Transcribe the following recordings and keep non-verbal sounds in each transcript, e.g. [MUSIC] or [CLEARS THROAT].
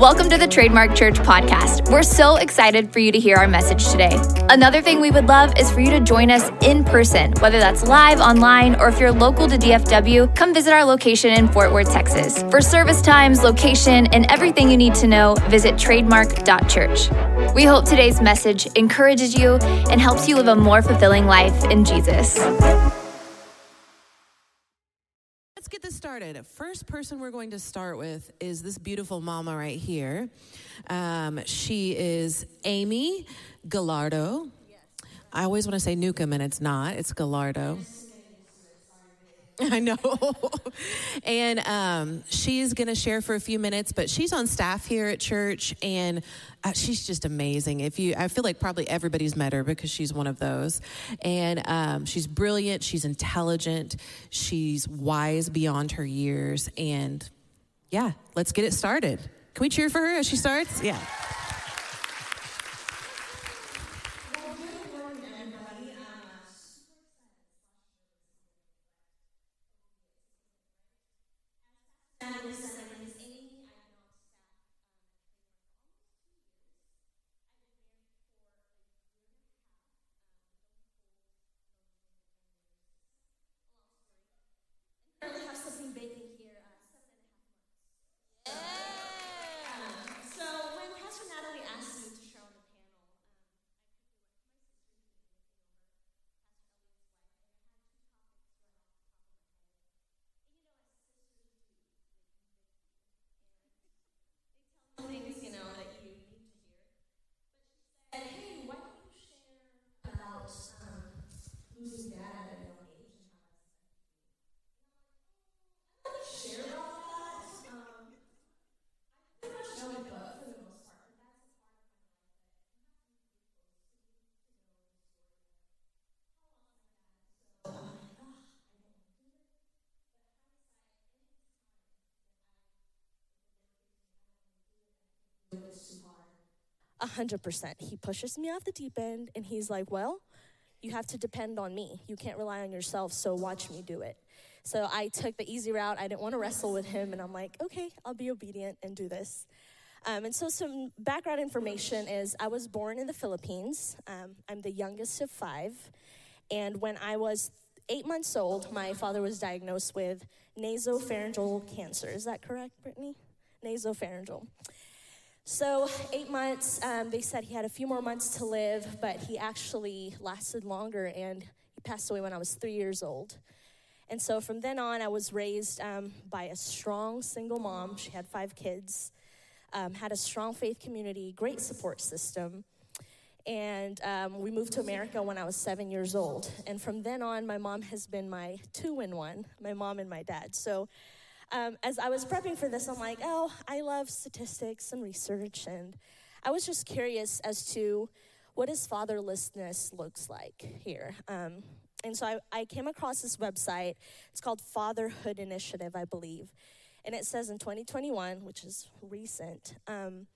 Welcome to the Trademark Church podcast. We're so excited for you to hear our message today. Another thing we would love is for you to join us in person, whether that's live, online, or if you're local to DFW, come visit our location in Fort Worth, Texas. For service times, location, and everything you need to know, visit trademark.church. We hope today's message encourages you and helps you live a more fulfilling life in Jesus. Started. First person we're going to start with is this beautiful mama right here. Um, she is Amy Gallardo. I always want to say Newcomb, and it's not. It's Gallardo. [LAUGHS] I know. and um, she's going to share for a few minutes, but she's on staff here at church, and uh, she's just amazing. If you, I feel like probably everybody's met her because she's one of those. And um, she's brilliant. She's intelligent. She's wise beyond her years. And yeah, let's get it started. Can we cheer for her as she starts? Yeah. currently have something baking here. Uh, seven and a half months. Um, so when Pastor Natalie asked me to share on the panel, um, I could do it with my sister. Pastor Elliott's wife, and I had two topics right off the top of my head. And you know, as sisters, we, we, they tell you things, you know, that you need to hear. But she said, hey, why don't you share about um, losing dad at a young age and how that's share about that. Um, I pretty much know it, but for the most part, but that's a part of my life that I'm not really close to know the story. How long my dad, so I'm like, ah, I don't do it. But hindsight, any time that I do it, it's too hard. A hundred percent. He pushes me off the deep end, and he's like, "Well, you have to depend on me. You can't rely on yourself. So watch me do it." So I took the easy route. I didn't want to wrestle with him, and I'm like, okay, I'll be obedient and do this. Um, and so, some background information is I was born in the Philippines. Um, I'm the youngest of five. And when I was eight months old, my father was diagnosed with nasopharyngeal cancer. Is that correct, Brittany? Nasopharyngeal. So, eight months, um, they said he had a few more months to live, but he actually lasted longer and he passed away when I was three years old. And so from then on, I was raised um, by a strong single mom. She had five kids, um, had a strong faith community, great support system. And um, we moved to America when I was seven years old. And from then on, my mom has been my two in one, my mom and my dad. So um, as I was prepping for this, I'm like, oh, I love statistics and research. And I was just curious as to what fatherlessness looks like here. Um, and so I, I came across this website. It's called Fatherhood Initiative, I believe. And it says in 2021, which is recent, um,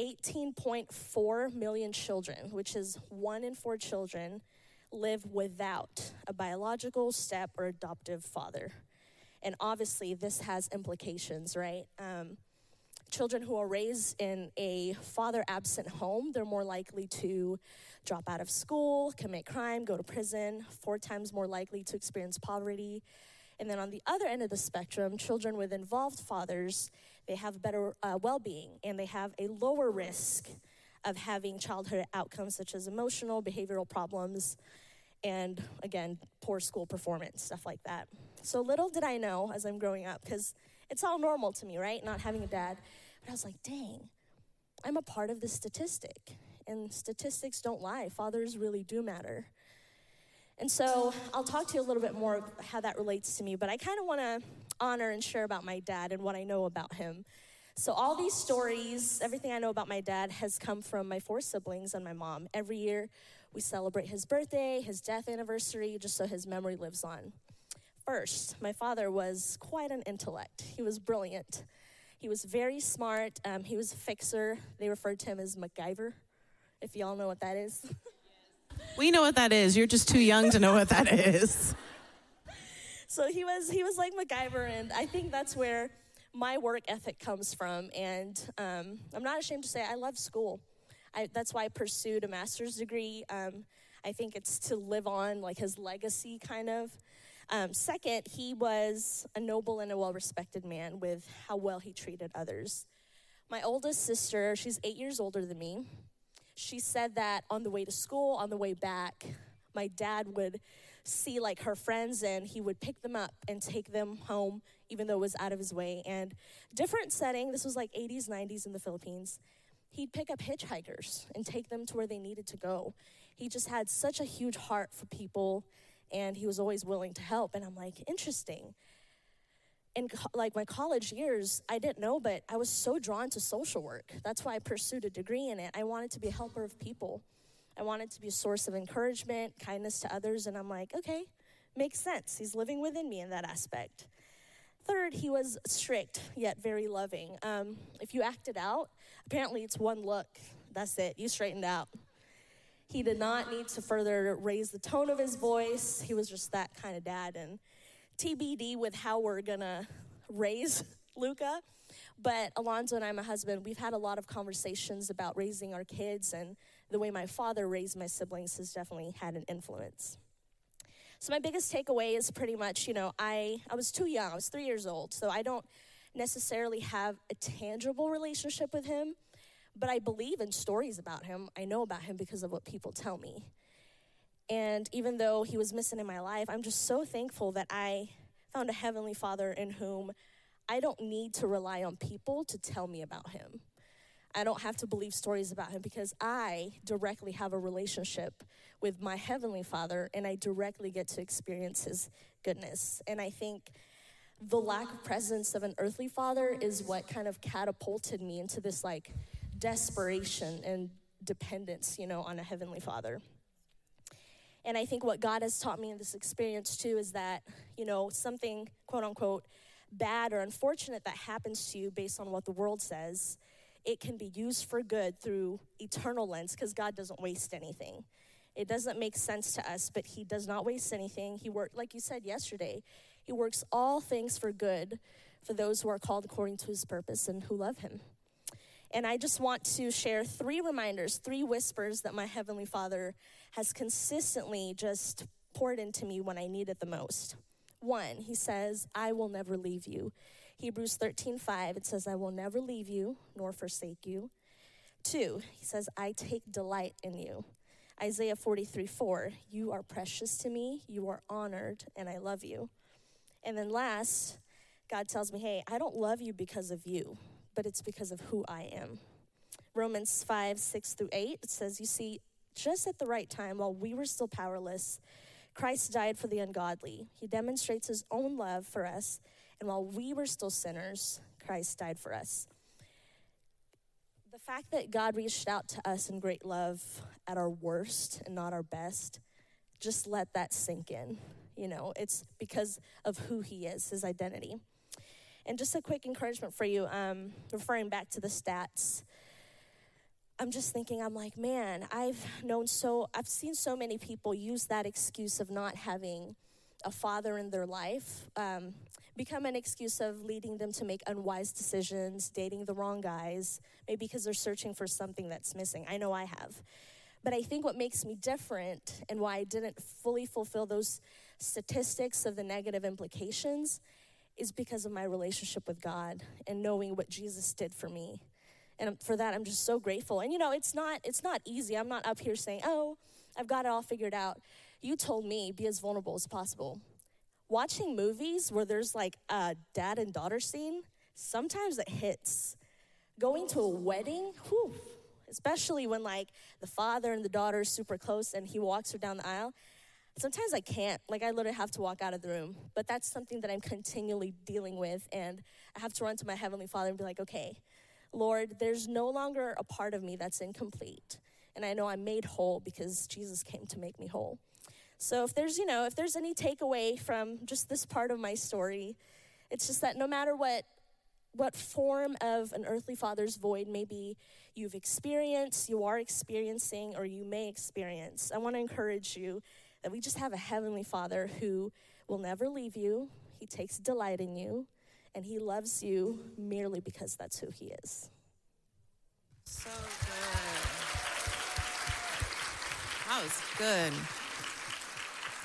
18.4 million children, which is one in four children, live without a biological step or adoptive father. And obviously, this has implications, right? Um, children who are raised in a father absent home, they're more likely to drop out of school, commit crime, go to prison, four times more likely to experience poverty. And then on the other end of the spectrum, children with involved fathers, they have better uh, well being and they have a lower risk of having childhood outcomes such as emotional, behavioral problems, and again, poor school performance, stuff like that. So little did I know as I'm growing up, because it's all normal to me, right? Not having a dad. But I was like, dang, I'm a part of this statistic. And statistics don't lie, fathers really do matter. And so I'll talk to you a little bit more how that relates to me, but I kind of want to honor and share about my dad and what I know about him. So, all these stories, everything I know about my dad has come from my four siblings and my mom. Every year, we celebrate his birthday, his death anniversary, just so his memory lives on. First, my father was quite an intellect, he was brilliant. He was very smart. Um, he was a fixer. They referred to him as MacGyver, if y'all know what that is. [LAUGHS] We know what that is. You're just too young to know what that is. so he was he was like MacGyver, and I think that's where my work ethic comes from. And um, I'm not ashamed to say I love school. I, that's why I pursued a master's degree. Um, I think it's to live on like his legacy, kind of. Um, second, he was a noble and a well respected man with how well he treated others. My oldest sister, she's eight years older than me. She said that on the way to school, on the way back, my dad would see like her friends and he would pick them up and take them home, even though it was out of his way. And different setting, this was like 80s, 90s in the Philippines. He'd pick up hitchhikers and take them to where they needed to go. He just had such a huge heart for people and he was always willing to help. And I'm like, interesting. In co- like my college years, I didn't know, but I was so drawn to social work. That's why I pursued a degree in it. I wanted to be a helper of people. I wanted to be a source of encouragement, kindness to others, and I'm like, okay, makes sense. He's living within me in that aspect. Third, he was strict yet very loving. Um, if you acted out, apparently it's one look. That's it. You straightened out. He did not need to further raise the tone of his voice. He was just that kind of dad. And TBD with how we're gonna raise [LAUGHS] Luca. But Alonzo and I, my husband, we've had a lot of conversations about raising our kids, and the way my father raised my siblings has definitely had an influence. So my biggest takeaway is pretty much, you know, I I was too young. I was 3 years old, so I don't necessarily have a tangible relationship with him, but I believe in stories about him. I know about him because of what people tell me. And even though he was missing in my life, I'm just so thankful that I found a heavenly father in whom I don't need to rely on people to tell me about him. I don't have to believe stories about him because I directly have a relationship with my heavenly father and I directly get to experience his goodness. And I think the lack of presence of an earthly father is what kind of catapulted me into this like desperation and dependence, you know, on a heavenly father. And I think what God has taught me in this experience too is that, you know, something quote unquote bad or unfortunate that happens to you based on what the world says, it can be used for good through eternal lens because God doesn't waste anything. It doesn't make sense to us, but He does not waste anything. He worked, like you said yesterday, He works all things for good for those who are called according to His purpose and who love Him. And I just want to share three reminders, three whispers that my Heavenly Father has consistently just poured into me when I need it the most. One, he says, I will never leave you. Hebrews 13, 5, it says, I will never leave you nor forsake you. Two, he says, I take delight in you. Isaiah 43, 4, you are precious to me, you are honored, and I love you. And then last, God tells me, hey, I don't love you because of you, but it's because of who I am. Romans 5, 6 through 8, it says, You see, just at the right time, while we were still powerless, Christ died for the ungodly. He demonstrates his own love for us, and while we were still sinners, Christ died for us. The fact that God reached out to us in great love at our worst and not our best, just let that sink in. You know, it's because of who he is, his identity. And just a quick encouragement for you, um, referring back to the stats. I'm just thinking, I'm like, man, I've known so, I've seen so many people use that excuse of not having a father in their life um, become an excuse of leading them to make unwise decisions, dating the wrong guys, maybe because they're searching for something that's missing. I know I have. But I think what makes me different and why I didn't fully fulfill those statistics of the negative implications is because of my relationship with God and knowing what Jesus did for me. And for that i'm just so grateful. And you know it's not it's not easy. I'm not up here saying oh i've got it all figured out. You told me be as vulnerable as possible watching movies where there's like a dad and daughter scene sometimes it hits going to a wedding whew, especially when like the father and the daughter are super close and he walks her down the aisle sometimes i can't like i literally have to walk out of the room but that's something that i'm continually dealing with and i have to run to my heavenly father and be like okay Lord, there's no longer a part of me that's incomplete. And I know I'm made whole because Jesus came to make me whole. So if there's, you know, if there's any takeaway from just this part of my story, it's just that no matter what what form of an earthly father's void maybe you've experienced, you are experiencing, or you may experience, I want to encourage you that we just have a heavenly father who will never leave you. He takes delight in you and He loves you merely because that's who He is. So good. That was good.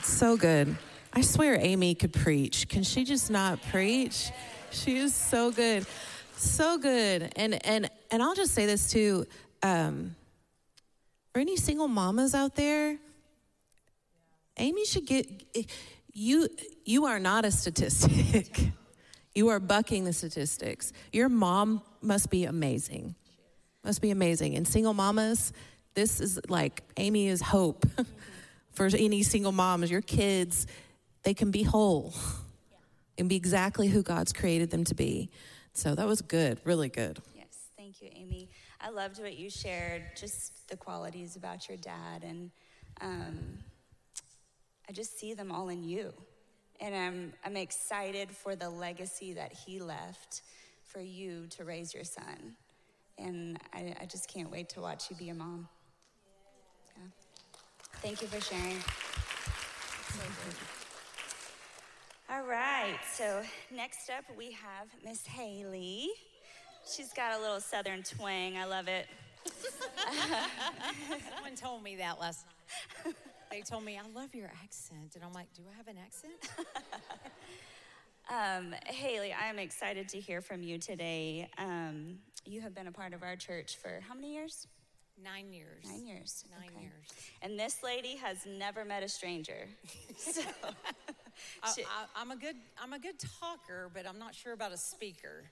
So good. I swear Amy could preach. Can she just not preach? She is so good. So good. And and and I'll just say this too. Um, any single mamas out there, Amy should get you you are not a statistic. [LAUGHS] you are bucking the statistics. Your mom must be amazing. Must be amazing. And single mamas, this is like Amy is hope [LAUGHS] for any single moms. Your kids, they can be whole and be exactly who God's created them to be. So that was good, really good. Yes, thank you, Amy. I loved what you shared, just the qualities about your dad, and um, I just see them all in you. And I'm, I'm excited for the legacy that he left for you to raise your son. And I, I just can't wait to watch you be a mom. Thank you for sharing. All right, so next up we have Miss Haley. She's got a little southern twang. I love it. [LAUGHS] Someone told me that last night. They told me, I love your accent. And I'm like, do I have an accent? [LAUGHS] Um, Haley, I'm excited to hear from you today. Um, you have been a part of our church for how many years? Nine years. Nine years. Nine Okay. years. And this lady has never met a stranger. [LAUGHS] so, I, She- I, I'm a good I'm a good talker, but I'm not sure about a speaker.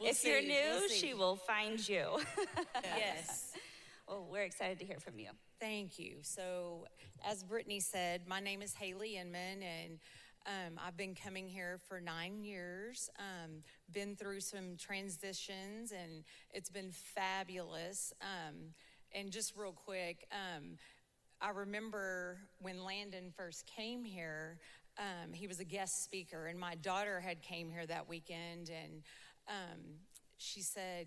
We'll if you're new, we'll she will find you. [LAUGHS] Yes. [LAUGHS] well, we're excited to hear from you. Thank you. So, as Brittany said, my name is Haley Inman, and um, I've been coming here for nine years. Um, been through some transitions, and it's been fabulous. Um, and just real quick, um, I remember when Landon first came here. Um, he was a guest speaker, and my daughter had came here that weekend, and um, she said,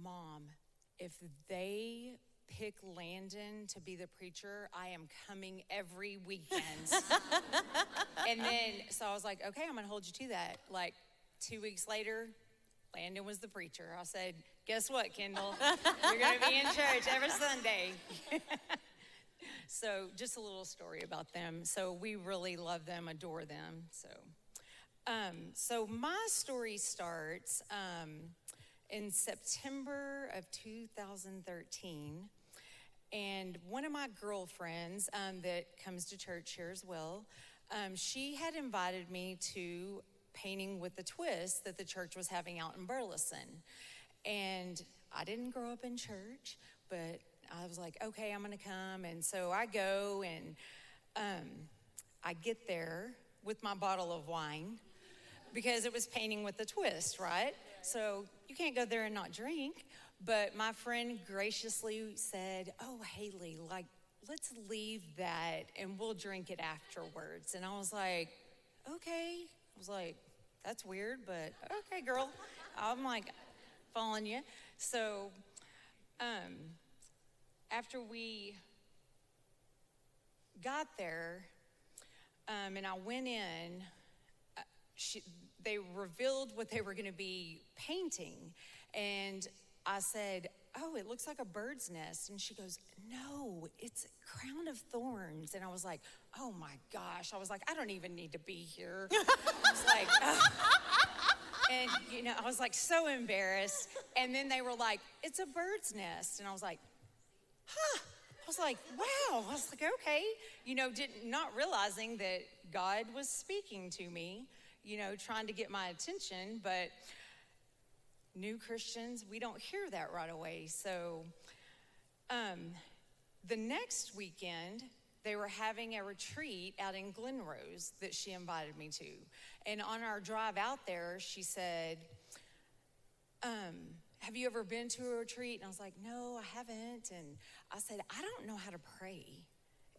"Mom, if they pick Landon to be the preacher, I am coming every weekend. [LAUGHS] and then, so I was like, okay, I'm gonna hold you to that. Like two weeks later, Landon was the preacher. I said, guess what, Kendall? You're gonna be in church every Sunday. [LAUGHS] so, just a little story about them. So, we really love them, adore them. So, um, so my story starts um, in September of 2013. And one of my girlfriends um, that comes to church here as well, um, she had invited me to painting with a twist that the church was having out in Burleson. And I didn't grow up in church, but I was like, okay, I'm gonna come. And so I go and um, I get there with my bottle of wine because it was painting with a twist, right? So you can't go there and not drink. But my friend graciously said, Oh, Haley, like, let's leave that and we'll drink it afterwards. And I was like, Okay. Was like, That's weird, but okay, girl. I'm like, following you. So, um, after we got there, um, and I went in, uh, she, they revealed what they were going to be painting. And I said, Oh, it looks like a bird's nest. And she goes, No, it's a crown of thorns. And I was like, Oh my gosh. I was like, I don't even need to be here. [LAUGHS] I was like, "Oh." And, you know, I was like so embarrassed. And then they were like, It's a bird's nest. And I was like, Huh. I was like, wow. I was like, okay. You know, did not realizing that God was speaking to me, you know, trying to get my attention, but new Christians, we don't hear that right away. So um, the next weekend, they were having a retreat out in Glen Rose that she invited me to. And on our drive out there, she said, um, have you ever been to a retreat? And I was like, no, I haven't. And I said, I don't know how to pray.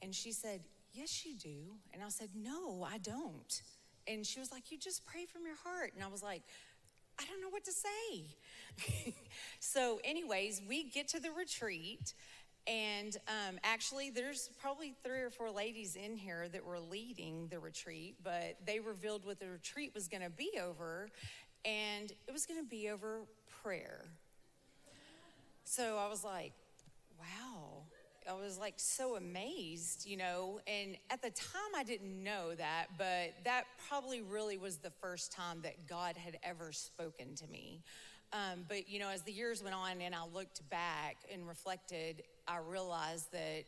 And she said, yes, you do. And I said, no, I don't. And she was like, you just pray from your heart. And I was like, I don't know what to say. [LAUGHS] so, anyways, we get to the retreat, and um, actually, there's probably three or four ladies in here that were leading the retreat, but they revealed what the retreat was going to be over. and it was going to be over prayer. So I was like, wow. I was like so amazed, you know. And at the time, I didn't know that, but that probably really was the first time that God had ever spoken to me. Um, but, you know, as the years went on and I looked back and reflected, I realized that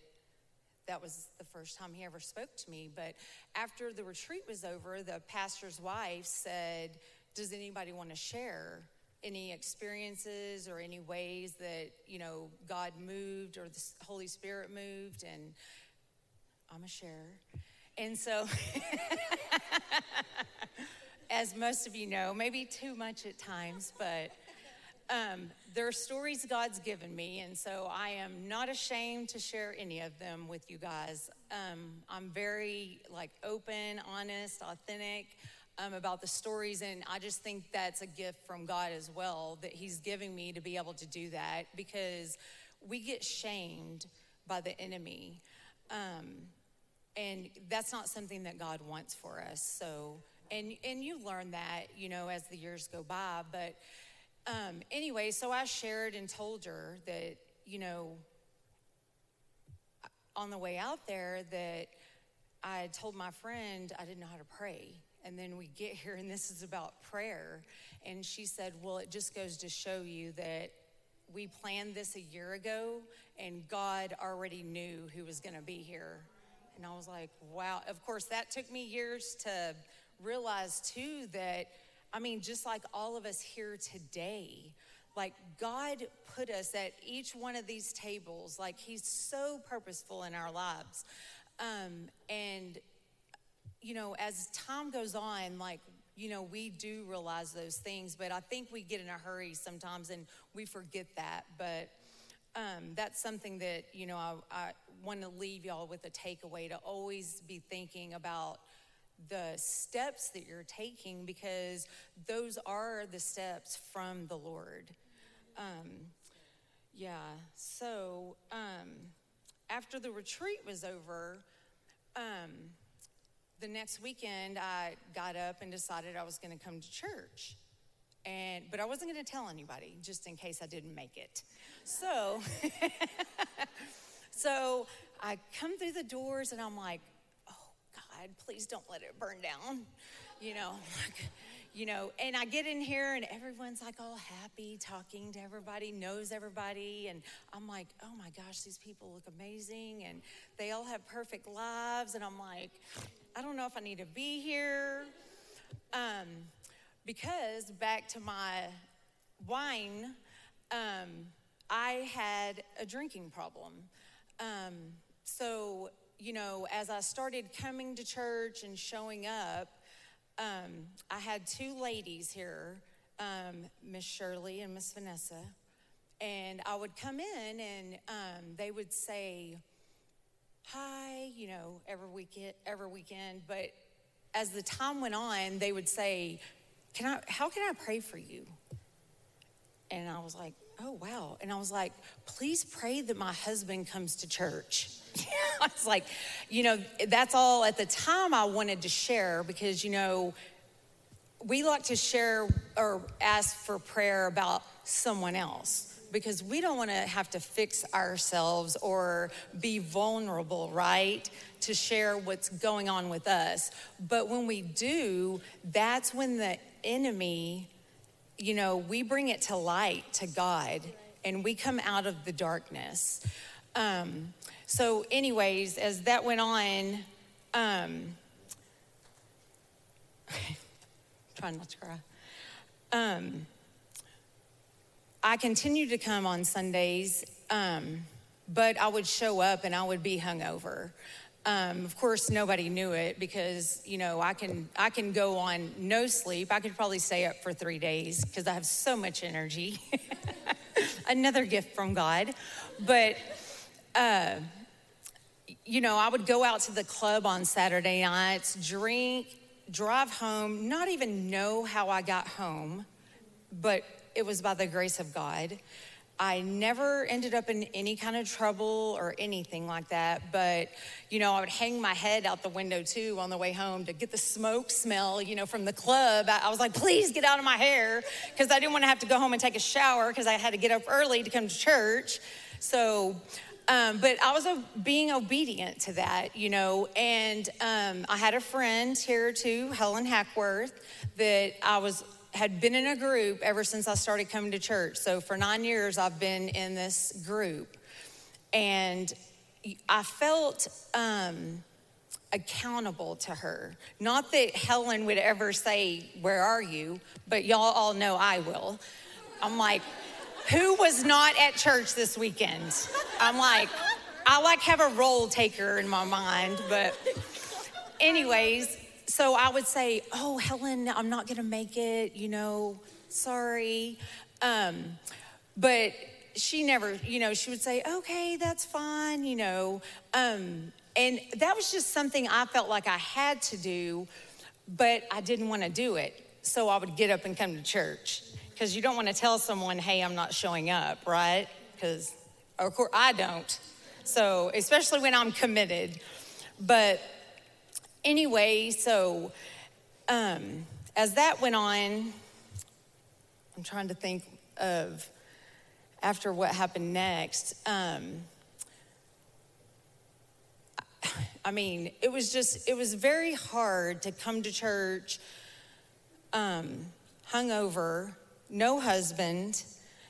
that was the first time he ever spoke to me. But after the retreat was over, the pastor's wife said, Does anybody want to share any experiences or any ways that, you know, God moved or the Holy Spirit moved? And I'm a sharer. And so, [LAUGHS] as most of you know, maybe too much at times, but um, there are stories God's given me, and so I am not ashamed to share any of them with you guys. Um, I'm very like open, honest, authentic um, about the stories, and I just think that's a gift from God as well that He's giving me to be able to do that because we get shamed by the enemy, um, and that's not something that God wants for us. So, and and you learn that you know as the years go by, but um, anyway, so I shared and told her that, you know, on the way out there, that I told my friend I didn't know how to pray. And then we get [LAUGHS] here, and this is about prayer. And she said, Well, it just goes to show you that we planned this a year ago, and God already knew who was going to be here. And I was like, Wow. Of course, that took me years to realize, too, that I mean, just like all of us here today, like God put us at each one of these tables, like He's so purposeful in our lives. Um, and, you know, as time goes on, like, you know, we do realize those things, but I think we get in a hurry sometimes and we forget that. But um, that's something that, you know, I, I want to leave y'all with a takeaway to always be thinking about the steps that you're taking because those are the steps from the Lord. Um, yeah, so um, after the retreat was over, um, the next weekend I got up and decided I was going to come to church. And, but I wasn't going to tell anybody just in case I didn't make it. So, [LAUGHS] so I come through the doors and I'm like, God, please don't let it burn down. You know, [LAUGHS] like, you know, and I get in here and everyone's like all happy, talking to everybody, knows everybody. And I'm like, oh my gosh, these people look amazing and they all have perfect lives. And I'm like, I don't know if I need to be here. Um, because back to my wine, um, I had a drinking problem. Um, so you know, as I started coming to church and showing up, um, I had two ladies here, um, Miss Shirley and Miss Vanessa, and I would come in and um, they would say, "Hi," you know, every weekend, every weekend. But as the time went on, they would say, "Can I? How can I pray for you?" And I was like, "Oh wow!" And I was like, "Please pray that my husband comes to church." [LAUGHS] I was like, you know, that's all at the time I wanted to share because, you know, we like to share or ask for prayer about someone else because we don't want to have to fix ourselves or be vulnerable, right? To share what's going on with us. But when we do, that's when the enemy, you know, we bring it to light to God and we come out of the darkness. Um, so, anyways, as that went on, um, [LAUGHS] trying not to cry. Um, I continued to come on Sundays, um, but I would show up and I would be hungover. Um, of course, nobody knew it because you know I can I can go on no sleep. I could probably stay up for three days because I have so much energy. [LAUGHS] Another gift from God, but uh, you know, I would go out to the club on Saturday nights, drink, drive home, not even know how I got home, but it was by the grace of God. I never ended up in any kind of trouble or anything like that. But, you know, I would hang my head out the window too on the way home to get the smoke smell, you know, from the club. I, was like, please get out of my hair because I didn't want to have to go home and take a shower because I had to get up early to come to church. So, um, but I was being obedient to that, you know. And um, I had a friend here too, Helen Hackworth, that I was had been in a group ever since I started coming to church. So for nine years, I've been in this group. And I felt um, accountable to her. Not that Helen would ever say, Where are you? But y'all all know I will. I'm like, Who was not at church this weekend? I'm like, I like have a roll taker in my mind, but anyways, so I would say, Oh, Helen, I'm not going to make it, you know, sorry. Um, but she never, you know, she would say, Okay, that's fine, you know. Um, and that was just something I felt like I had to do, but I didn't want to do it. So I would get up and come to church because you don't want to tell someone, Hey, I'm not showing up, right? Because, of course, I don't. So, especially when I'm committed. But anyway, so um, as that went on, I'm trying to think of after what happened next. Um, I mean, it was just, it was very hard to come to church um, hungover, no husband,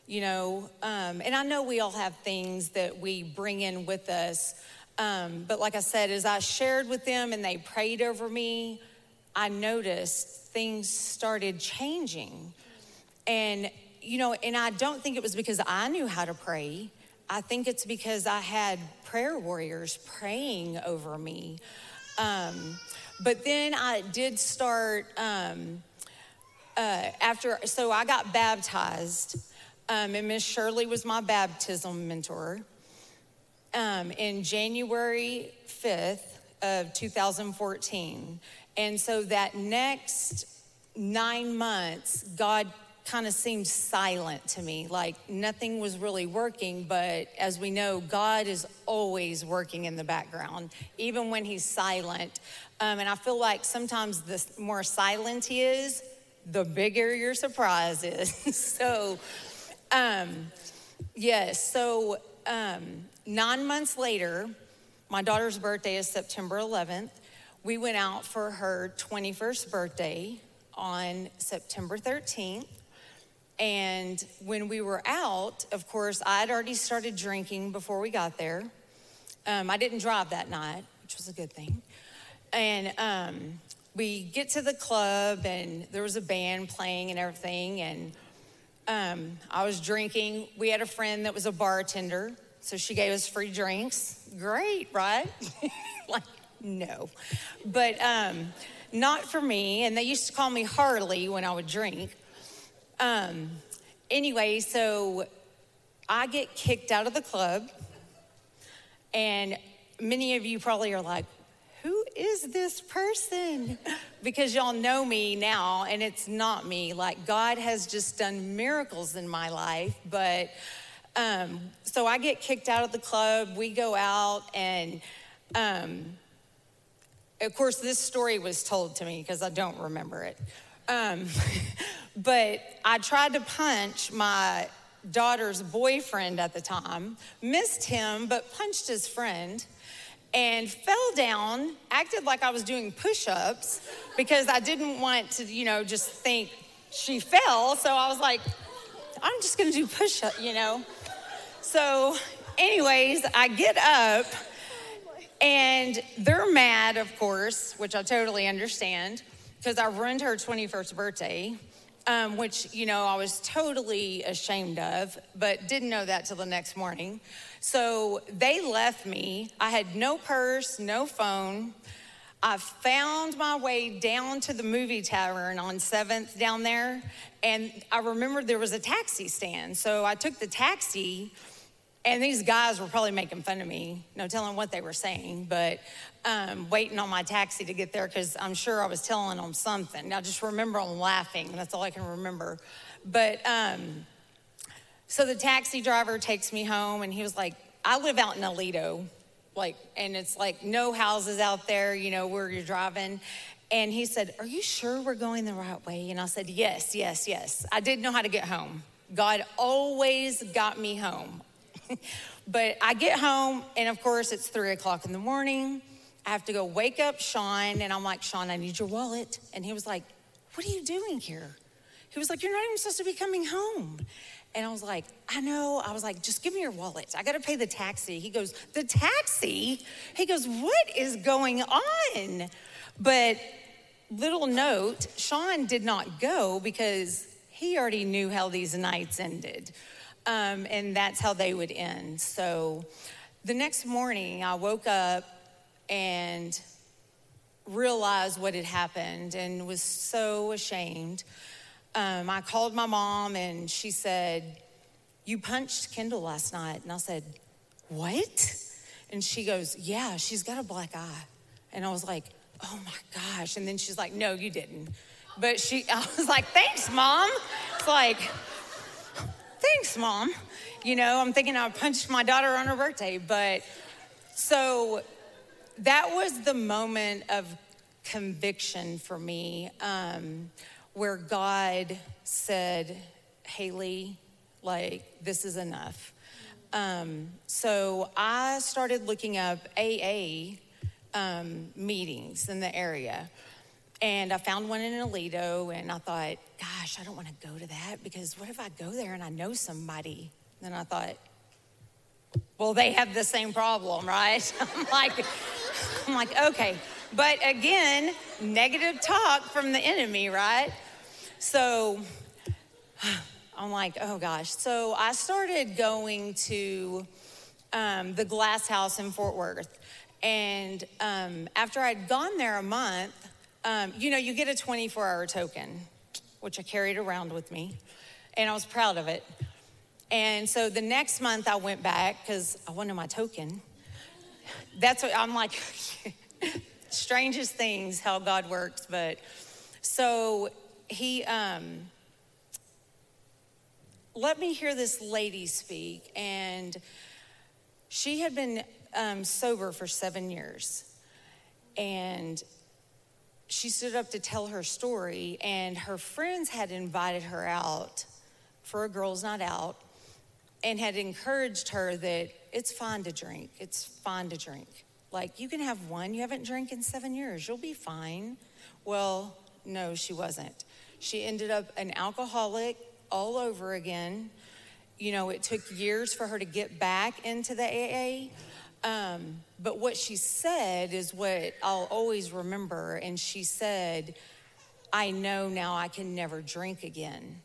you know. Um, and I know we all have things that we bring in with us um, but like I said, as I shared with them and they prayed over me, I noticed things started changing. And, you know, and I don't think it was because I knew how to pray. I think it's because I had prayer warriors praying over me. Um, but then I did start um, uh, after, so I got baptized, um, and Miss Shirley was my baptism mentor um, in January 5th of 2014. And so that next nine months, God kind of seemed silent to me, like nothing was really working. But as we know, God is always working in the background, even when He's silent. Um, and I feel like sometimes the more silent He is, the bigger your surprise is. [LAUGHS] so, um, yes, so um, nine months later, my daughter's birthday is September 11th. We went out for her 21st birthday on September 13th. And when we were out, of course, I'd already started drinking before we got there. Um, I didn't drive that night, which was a good thing. And um, we get to the club, and there was a band playing and everything. And um, I was drinking. We had a friend that was a bartender. So she gave us free drinks. Great, right? [LAUGHS] like, no. But um, not for me. And they used to call me Harley when I would drink. Um, anyway, so I get kicked out of the club. And many of you probably are like, who is this person? Because y'all know me now, and it's not me. Like, God has just done miracles in my life, but um, so I get kicked out of the club. We go out, and um, of course, this story was told to me because I don't remember it. Um, [LAUGHS] but I tried to punch my daughter's boyfriend at the time, missed him, but punched his friend and fell down, acted like I was doing push ups because I didn't want to, you know, just think she fell. So I was like, I'm just gonna do push up, you know. So, anyways, I get up and they're mad, of course, which I totally understand because I ruined her 21st birthday. Um, which you know I was totally ashamed of, but didn't know that till the next morning. So they left me. I had no purse, no phone. I found my way down to the movie tavern on 7th down there, and I remembered there was a taxi stand. So I took the taxi and these guys were probably making fun of me, no telling what they were saying, but um, waiting on my taxi to get there because I'm sure I was telling them something. I just remember them laughing. and That's all I can remember. But um, So the taxi driver takes me home, and he was like, I live out in Aledo, like, and it's like no houses out there, you know, where you're driving. And he said, Are you sure we're going the right way? And I said, Yes, yes, yes. I didn't know how to get home. God always got me home. [LAUGHS] but I get home, and of course, it's three o'clock in the morning. I have to go wake up Sean, and I'm like, Sean, I need your wallet. And he was like, What are you doing here? He was like, You're not even supposed to be coming home. And I was like, I know. I was like, just give me your wallet. I got to pay the taxi. He goes, The taxi? He goes, What is going on? But little note Sean did not go because he already knew how these nights ended. Um, and that's how they would end. So the next morning, I woke up and realized what had happened and was so ashamed. Um, I called my mom and she said, You punched Kendall last night. And I said, What? And she goes, Yeah, she's got a black eye. And I was like, oh my gosh. And then she's like, no, you didn't. But she, [LAUGHS] I was like, thanks, mom. It's like, thanks, mom. You know, I'm thinking I punched my daughter on her birthday. But so that was the moment of conviction for me um, where God said, Haley, like, this is enough. Um, so I started looking up AA um, meetings in the area. And I found one in Aledo, and I thought, gosh, I don't want to go to that because what if I go there and I know somebody? Then I thought, well, they have the same problem, [LAUGHS] right? I'm like, I'm like, okay. But again, negative talk from the enemy, right? So I'm like, oh gosh. So I started going to um, the Glass House in Fort Worth. And um, after I'd gone there a month, um, you know, you get a 24 hour token, which I carried around with me, and I was proud of it. And so the next month I went back because I wanted my token. That's what I'm like, [LAUGHS] strangest things how God works. But so he um, let me hear this lady speak, and she had been um, sober for seven years. And she stood up to tell her story, and her friends had invited her out for a girls' night out and had encouraged her that it's fine to drink. It's fine to drink. Like, you can have one. You haven't drank in seven years. You'll be fine. Well, no, she wasn't. She ended up an alcoholic all over again. You know, it took years for her to get back into the AA. Um, but what she said is what I'll always remember. And she said, I know now I can never drink again.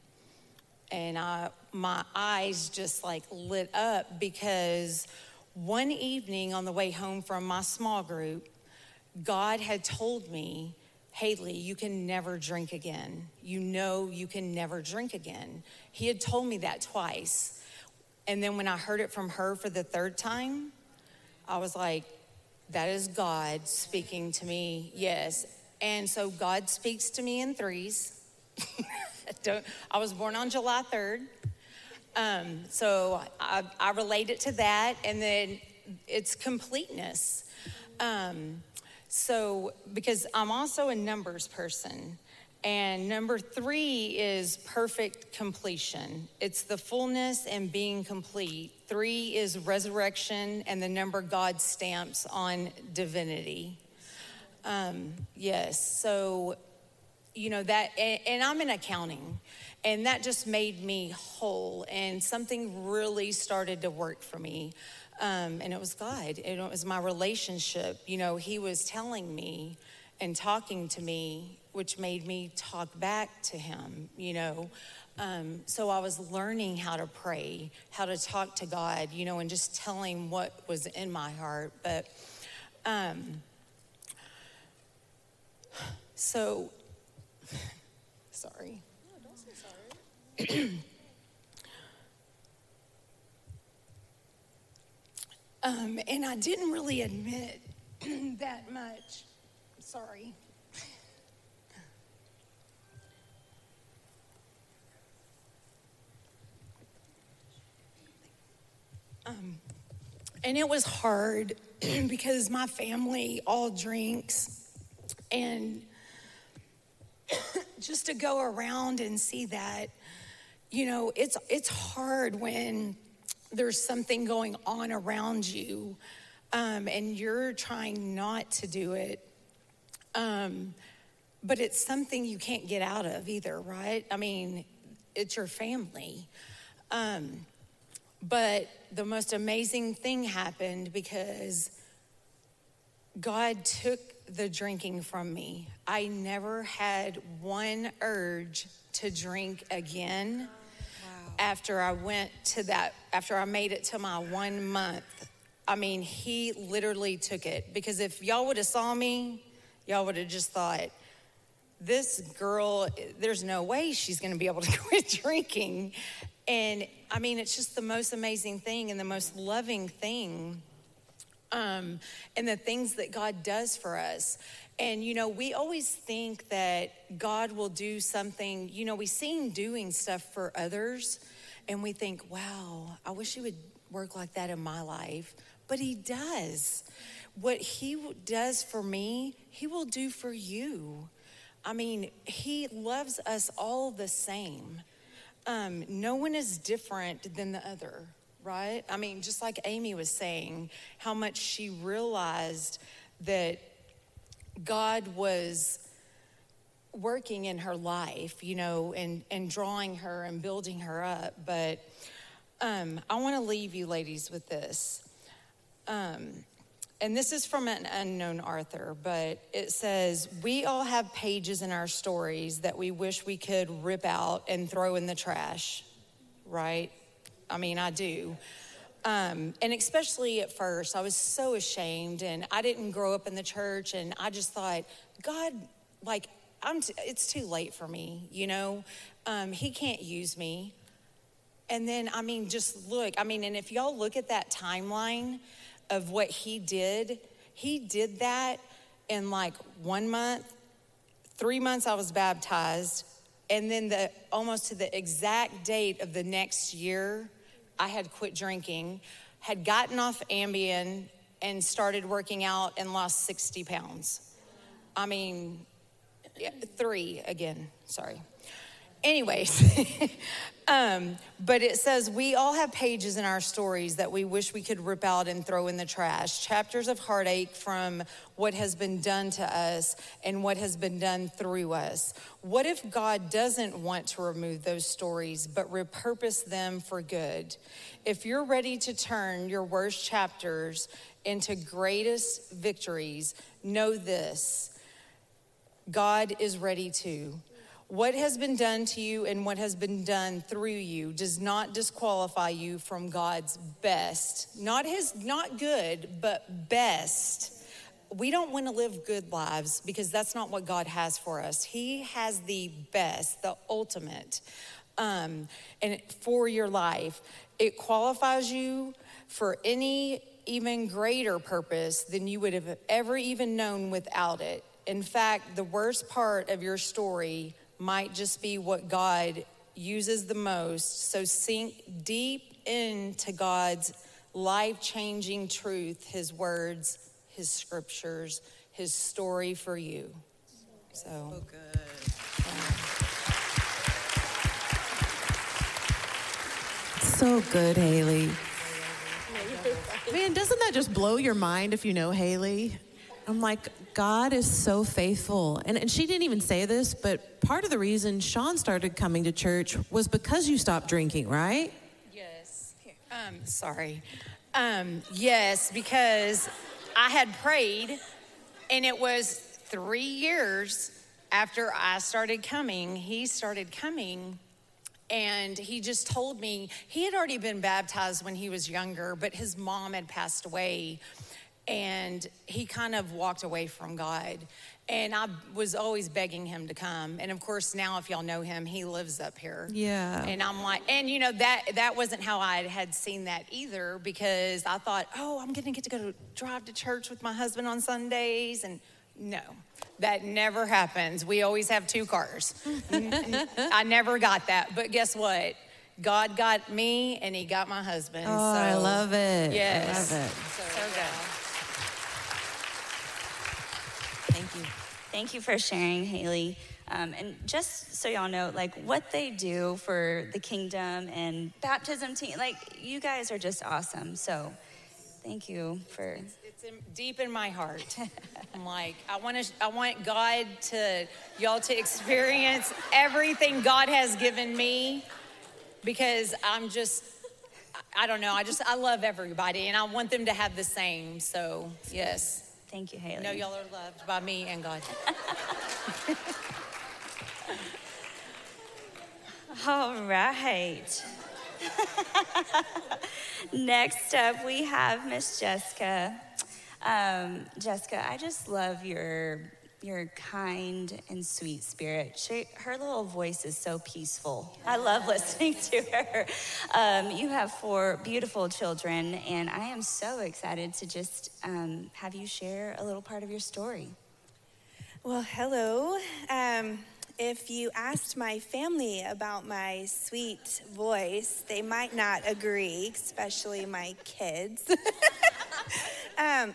And I, my eyes just like lit up because one evening on the way home from my small group, God had told me, Haley, you can never drink again. You know you can never drink again. He had told me that twice. And then when I heard it from her for the third time, I was like, that is God speaking to me, yes. And so God speaks to me in threes. [LAUGHS] I was born on July 3rd. Um, so I, I, relate it to that. And then it's completeness. Um, so, because I'm also a numbers person. And number three is perfect completion. It's the fullness and being complete. Three is resurrection and the number God stamps on divinity. Um, yes, so, you know, that, and, and I'm in accounting, and that just made me whole, and something really started to work for me. Um, and it was God, And it was my relationship. You know, He was telling me and talking to me which made me talk back to him, you know. Um, so I was learning how to pray, how to talk to God, you know, and just telling what was in my heart. But um, so, sorry. Don't say sorry. um, and I didn't really admit [CLEARS THROAT] that much. Sorry. And it was hard [CLEARS THROAT] because my family all drinks and [CLEARS THROAT] just to go around and see that you know it's it's hard when there's something going on around you um, and you're trying not to do it. Um, but it's something you can't get out of either right? I mean it's your family. Um, but the most amazing thing happened because God took the drinking from me. I never had one urge to drink again after I went to that, after I made it to my one month. I mean, he literally took it because if y'all would have saw me, y'all would have just thought, this girl, there's no way she's going to be able to [LAUGHS] quit drinking. And I mean, it's just the most amazing thing and the most loving thing. Um, and the things that God does for us. And, you know, we always think that God will do something, you know, we see Him doing stuff for others, and we think, wow, I wish He would work like that in my life. But He does. What He does for me, He will do for you. I mean, He loves us all the same. Um, no one is different than the other, right? I mean, just like Amy was saying, how much she realized that God was working in her life, you know, and, and drawing her and building her up. But um, I want to leave you, ladies, with this. Um, and this is from an unknown author, but it says, We all have pages in our stories that we wish we could rip out and throw in the trash, right? I mean, I do. Um, and especially at first, I was so ashamed, and I didn't grow up in the church, and I just thought, God, like, I'm t- it's too late for me, you know? Um, he can't use me. And then, I mean, just look, I mean, and if y'all look at that timeline, of what he did, he did that in like one month. Three months I was baptized. And then the almost to the exact date of the next year, I had quit drinking, had gotten off Ambien and started working out and lost 60 pounds. I mean, three again, sorry. Anyways, [LAUGHS] um, but it says we all have pages in our stories that we wish we could rip out and throw in the trash. Chapters of heartache from what has been done to us and what has been done through us. What if God doesn't want to remove those stories but repurpose them for good? If you're ready to turn your worst chapters into greatest victories, know this God is ready to. What has been done to you and what has been done through you does not disqualify you from God's best. Not his not good, but best. We don't want to live good lives because that's not what God has for us. He has the best, the ultimate. Um, and for your life, it qualifies you for any even greater purpose than you would have ever even known without it. In fact, the worst part of your story might just be what God uses the most. So sink deep into God's life changing truth, His words, His scriptures, His story for you. So, so good. So good, Haley. Man, doesn't that just blow your mind if you know Haley? I'm like, God is so faithful. And, and she didn't even say this, but part of the reason Sean started coming to church was because you stopped drinking, right? Yes. Um, sorry. Um, yes, because I had prayed, and it was three years after I started coming, he started coming. And he just told me he had already been baptized when he was younger, but his mom had passed away and he kind of walked away from God. And I was always begging him to come. And of course, now if y'all know him, he lives up here. Yeah. And I'm like, and you know that that wasn't how I had seen that either because I thought, oh, I'm gonna get to go to drive to church with my husband on Sundays, and no, that never happens. We always have two cars. [LAUGHS] I never got that. But guess what? God got me and He got my husband. Oh, I love it. Yes. I love it. So good. Thank you. Thank you for sharing, Haley. Um, and just so y'all know, like what they do for the kingdom and baptism team, like you guys are just awesome. So thank you for. It's in, deep in my heart. [LAUGHS] I'm like, I want to, I want God to, y'all to experience everything God has given me, because I'm just, I don't know. I just, I love everybody, and I want them to have the same. So yes, Thank you, Haley. Know y'all are loved by me and God. [LAUGHS] All right. [LAUGHS] Next up, we have Miss Jessica. Um, Jessica, I just love your your kind and sweet spirit. She, her little voice is so peaceful. I love listening [LAUGHS] to her. Um, you have four beautiful children, and I am so excited to just um, have you share a little part of your story. Well, hello. Um, if you asked my family about my sweet voice, they might not agree, especially my kids. [LAUGHS]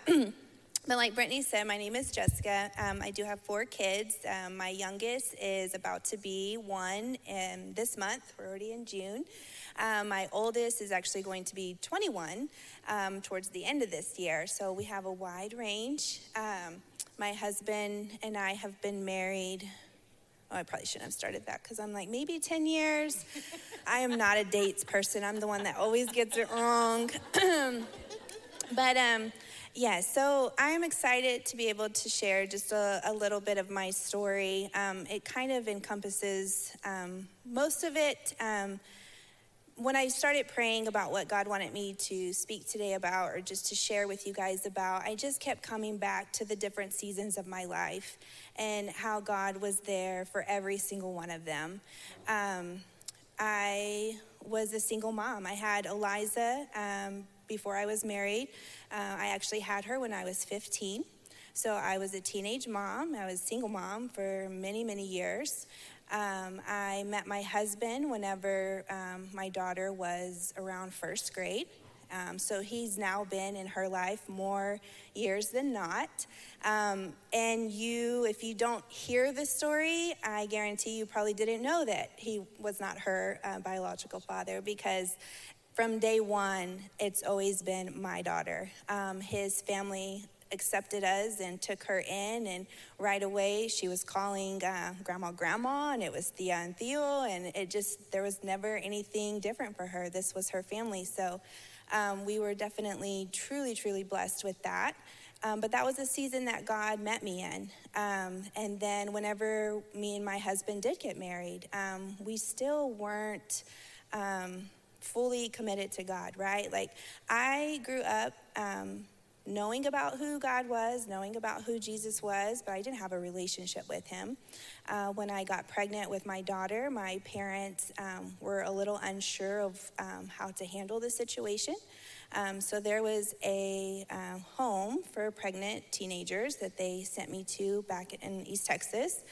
[CLEARS THROAT] but like Brittany said, my name is Jessica. Um, I do have four kids. Um, my youngest is about to be one in this month. We're already in June. Um, my oldest is actually going to be 21 um, towards the end of this year. So we have a wide range. Um, my husband and I have been married. Oh, I probably shouldn't have started that because I'm like, maybe 10 years. I am not a dates person. I'm the one that always gets it wrong. [CLEARS THROAT] but um, yeah, so I'm excited to be able to share just a, a little bit of my story. Um, it kind of encompasses um, most of it. Um, when I started praying about what God wanted me to speak today about or just to share with you guys about, I just kept coming back to the different seasons of my life and how God was there for every single one of them. Um, I was a single mom. I had Eliza um, before I was married. Uh, I actually had her when I was 15. So I was a teenage mom. I was single mom for many, many years. Um, I met my husband whenever um, my daughter was around first grade. Um, so he's now been in her life more years than not. Um, and you, if you don't hear the story, I guarantee you probably didn't know that he was not her uh, biological father because from day one, it's always been my daughter. Um, his family accepted us and took her in and right away she was calling uh, grandma grandma and it was tia and tio and it just there was never anything different for her. This was her family. So um, we were definitely truly truly blessed with that. Um, but that was a season that god met me in. Um, and then whenever me and my husband did get married um, we still weren't um, fully committed to god right like i grew up um, knowing about who God was, knowing about who Jesus was, but I didn't have a relationship with him. Uh, when I got pregnant with my daughter, my parents um, were a little unsure of um, how to handle the situation. Um, so there was a uh, home for pregnant teenagers that they sent me to back in East Texas.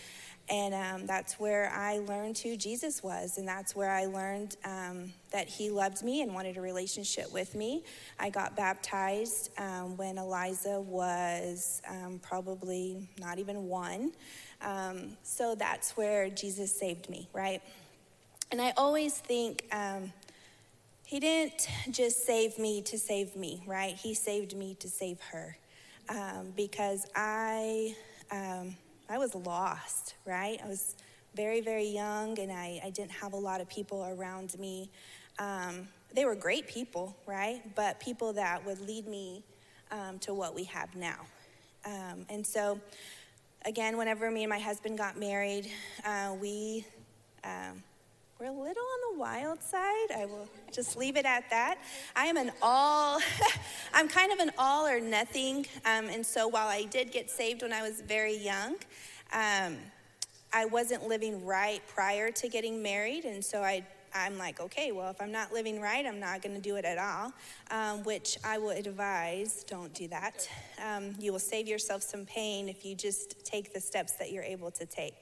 And um, that's where I learned who Jesus was. And that's where I learned um, that he loved me and wanted a relationship with me. I got baptized um, when Eliza was um, probably not even one. Um, so that's where Jesus saved me, right? And I always think um, he didn't just save me to save me, right? He saved me to save her. because I. I was lost, right? I was very, very young and I, I didn't have a lot of people around me. Um, they were great people, right? But people that would lead me um, to what we have now. Um, and so, again, whenever me and my husband got married, uh, we um, were a little on the wild side. I will just leave it at that. I am an all, [LAUGHS] I'm kind of an all or nothing. Um, and so while I did get saved when I was very young, um, I wasn't living right prior to getting married. And so I, I'm like, okay, well, if I'm not living right, I'm not going to do it at all, um, which I will advise don't do that. Um, you will save yourself some pain if you just take the steps that you're able to take.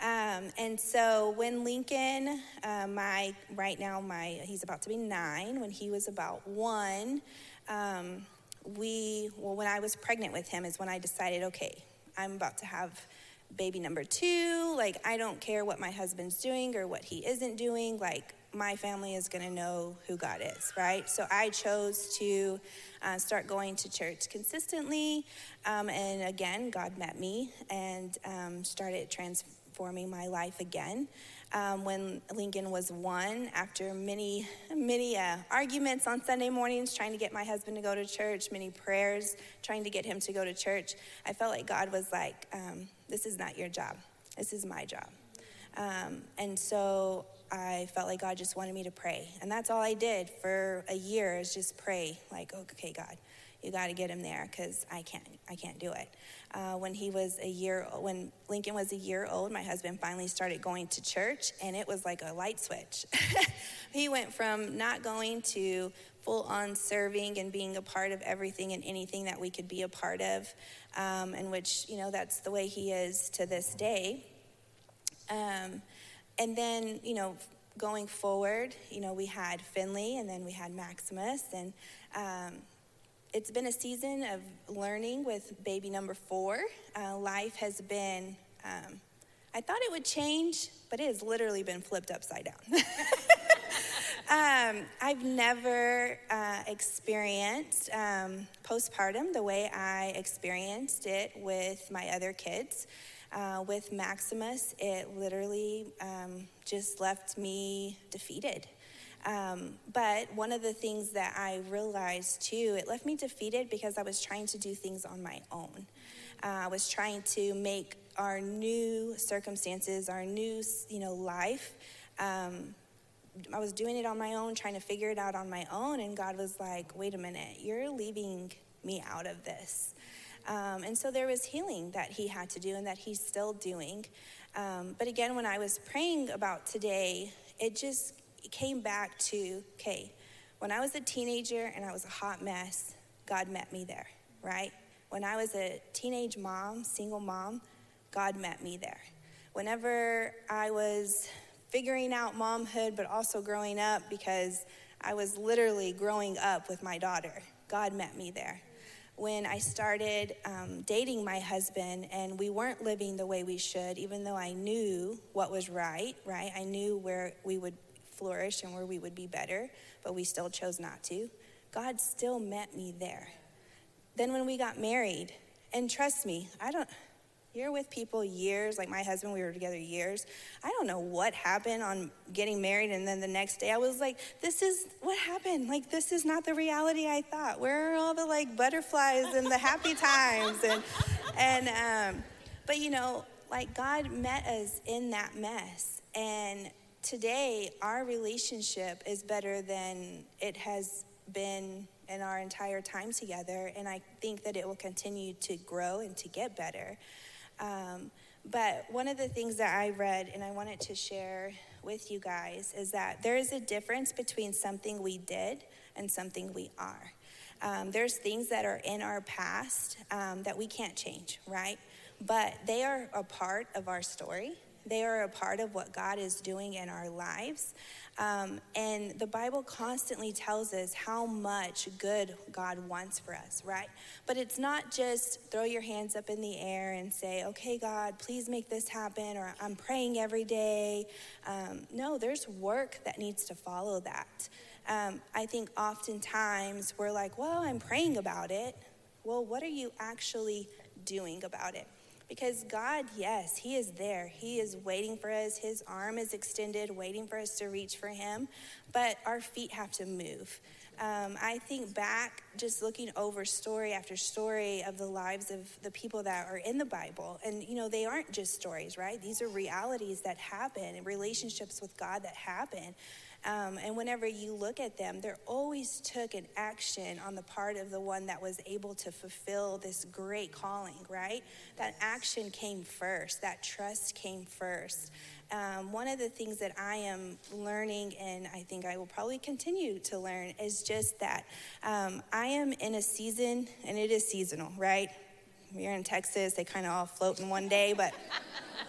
Um, and so when Lincoln, uh, my right now my he's about to be nine. When he was about one, um, we well when I was pregnant with him is when I decided, okay, I'm about to have baby number two. Like I don't care what my husband's doing or what he isn't doing. Like my family is going to know who God is, right? So I chose to uh, start going to church consistently. Um, and again, God met me and um, started transforming my life again. Um, when Lincoln was one, after many, many uh, arguments on Sunday mornings, trying to get my husband to go to church, many prayers trying to get him to go to church, I felt like God was like, um, This is not your job, this is my job. Um, and so I felt like God just wanted me to pray. And that's all I did for a year is just pray, like, okay, God, you got to get him there because I can't, I can't do it. Uh, when he was a year, when Lincoln was a year old, my husband finally started going to church, and it was like a light switch. [LAUGHS] he went from not going to full on serving and being a part of everything and anything that we could be a part of, um, and which, you know, that's the way he is to this day. Um, and then, you know, going forward, you know, we had Finley and then we had Maximus. And um, it's been a season of learning with baby number four. Uh, life has been, um, I thought it would change, but it has literally been flipped upside down. [LAUGHS] um, I've never uh, experienced um, postpartum the way I experienced it with my other kids. Uh, with Maximus, it literally um, just left me defeated. Um, but one of the things that I realized too, it left me defeated because I was trying to do things on my own. Uh, I was trying to make our new circumstances, our new, you know, life. Um, I was doing it on my own, trying to figure it out on my own, and God was like, "Wait a minute, you're leaving me out of this." Um, and so there was healing that he had to do and that he's still doing. Um, but again, when I was praying about today, it just came back to okay, when I was a teenager and I was a hot mess, God met me there, right? When I was a teenage mom, single mom, God met me there. Whenever I was figuring out momhood, but also growing up because I was literally growing up with my daughter, God met me there when I started um, dating my husband and we weren't living the way we should, even though I knew what was right, right? I knew where we would flourish and where we would be better, but we still chose not to. God still met me there. Then when we got married, and trust me, I don't, you're with people years, like my husband, we were together years. I don't know what happened on getting married, and then the next day I was like, this is what happened. Like, this is not the reality I thought. Where are all the like butterflies and the happy [LAUGHS] times? And, and, um, but you know, like God met us in that mess. And today, our relationship is better than it has been in our entire time together. And I think that it will continue to grow and to get better. Um, but one of the things that I read and I wanted to share with you guys is that there is a difference between something we did and something we are. Um, there's things that are in our past um, that we can't change, right? But they are a part of our story. They are a part of what God is doing in our lives. Um, and the Bible constantly tells us how much good God wants for us, right? But it's not just throw your hands up in the air and say, okay, God, please make this happen, or I'm praying every day. Um, no, there's work that needs to follow that. Um, I think oftentimes we're like, well, I'm praying about it. Well, what are you actually doing about it? Because God, yes, He is there. He is waiting for us. His arm is extended, waiting for us to reach for Him. But our feet have to move. Um, I think back, just looking over story after story of the lives of the people that are in the Bible. And, you know, they aren't just stories, right? These are realities that happen and relationships with God that happen. Um, and whenever you look at them, there always took an action on the part of the one that was able to fulfill this great calling, right? That action came first, that trust came first. Um, one of the things that I am learning, and I think I will probably continue to learn, is just that um, I am in a season, and it is seasonal, right? We're in Texas, they kind of all float in one day, but [LAUGHS]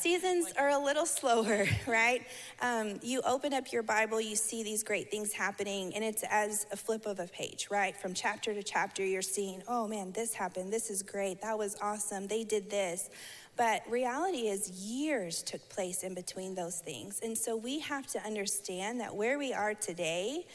seasons are a little slower, [LAUGHS] right? Um, you open up your Bible, you see these great things happening, and it's as a flip of a page, right? From chapter to chapter, you're seeing, oh man, this happened, this is great, that was awesome, they did this. But reality is, years took place in between those things. And so we have to understand that where we are today,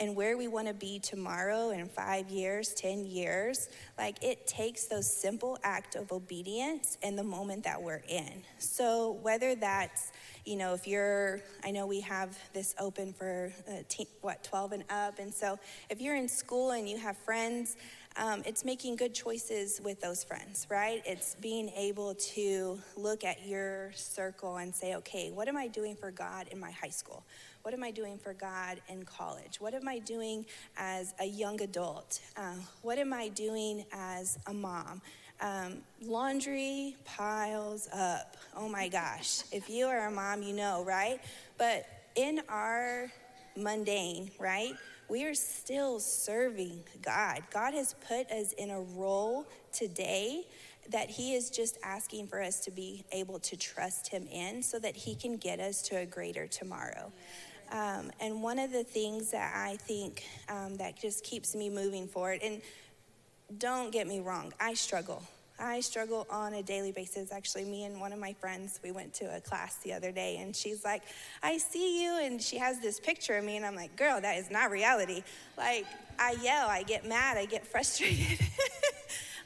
and where we want to be tomorrow in five years, 10 years, like it takes those simple act of obedience in the moment that we're in. So whether that's, you know, if you're, I know we have this open for, uh, teen, what, 12 and up. And so if you're in school and you have friends, um, it's making good choices with those friends, right? It's being able to look at your circle and say, okay, what am I doing for God in my high school? What am I doing for God in college? What am I doing as a young adult? Uh, what am I doing as a mom? Um, laundry piles up. Oh my gosh. [LAUGHS] If you are a mom, you know, right? But in our mundane, right? We are still serving God. God has put us in a role today that He is just asking for us to be able to trust Him in so that He can get us to a greater tomorrow. Um, and one of the things that I think um, that just keeps me moving forward, and don't get me wrong, I struggle. I struggle on a daily basis. Actually, me and one of my friends, we went to a class the other day, and she's like, I see you. And she has this picture of me, and I'm like, girl, that is not reality. Like, I yell, I get mad, I get [LAUGHS] frustrated.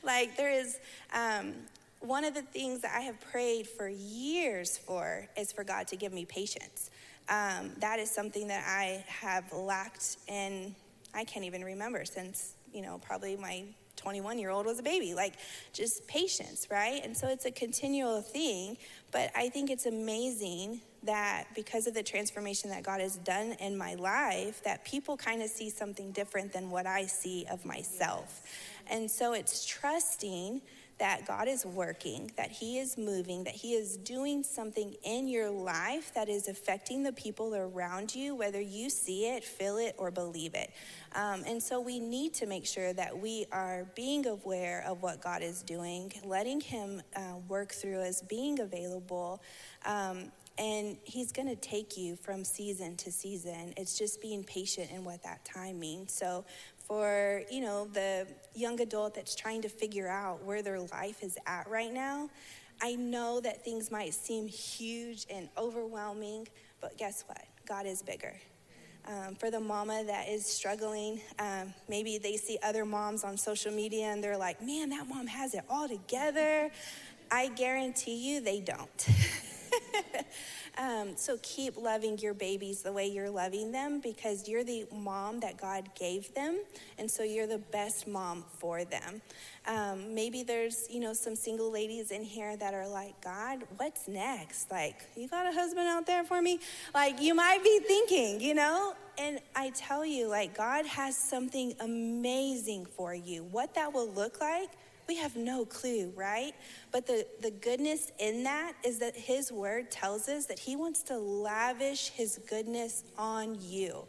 like, there is um, one of the things that I have prayed for years for is for God to give me patience. Um, that is something that I have lacked in, I can't even remember since, you know, probably my 21 year old was a baby. Like, just patience, right? And so it's a continual thing. But I think it's amazing that because of the transformation that God has done in my life, that people kind of see something different than what I see of myself. And so it's trusting that God is working, that He is moving, that He is doing something in your life that is affecting the people around you, whether you see it, feel it, or believe it. Um, and so we need to make sure that we are being aware of what God is doing, letting Him uh, work through us, being available. Um, and he's going to take you from season to season. It's just being patient in what that time means. So for you know the young adult that's trying to figure out where their life is at right now i know that things might seem huge and overwhelming but guess what? God is bigger. Um, for the mama that is struggling um, maybe they see other moms on social media and they're like man that mom has it all together. I guarantee you they don't [LAUGHS] Um, so keep loving your babies the way you're loving them because you're the mom that God gave them, and so you're the best mom for them. Um, maybe there's you know some single ladies in here that are like, God, what's next? Like, you got a husband out there for me? Like, you might be thinking, you know. And I tell you, like, God has something amazing for you. What that will look like we have no clue, right? But the, the goodness in that is that His word tells us that He wants to lavish His goodness on you.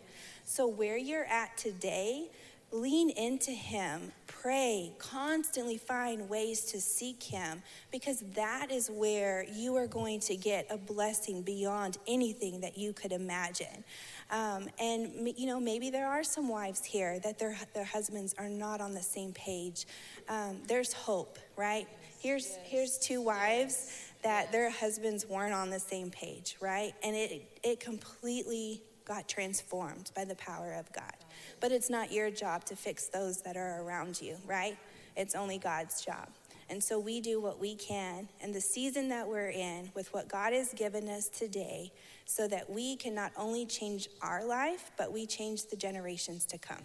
So, where you're at today, lean into Him, pray, constantly find ways to seek Him, because that is where you are going to get a blessing beyond anything that you could imagine. Um, and you know, maybe there are some wives here that their their husbands are not on the same page. Um, there's hope, right? Here's yes. here's two wives that their husbands weren't on the same page, right? And it it completely got transformed by the power of God. But it's not your job to fix those that are around you, right? It's only God's job. And so we do what we can in the season that we're in with what God has given us today so that we can not only change our life, but we change the generations to come.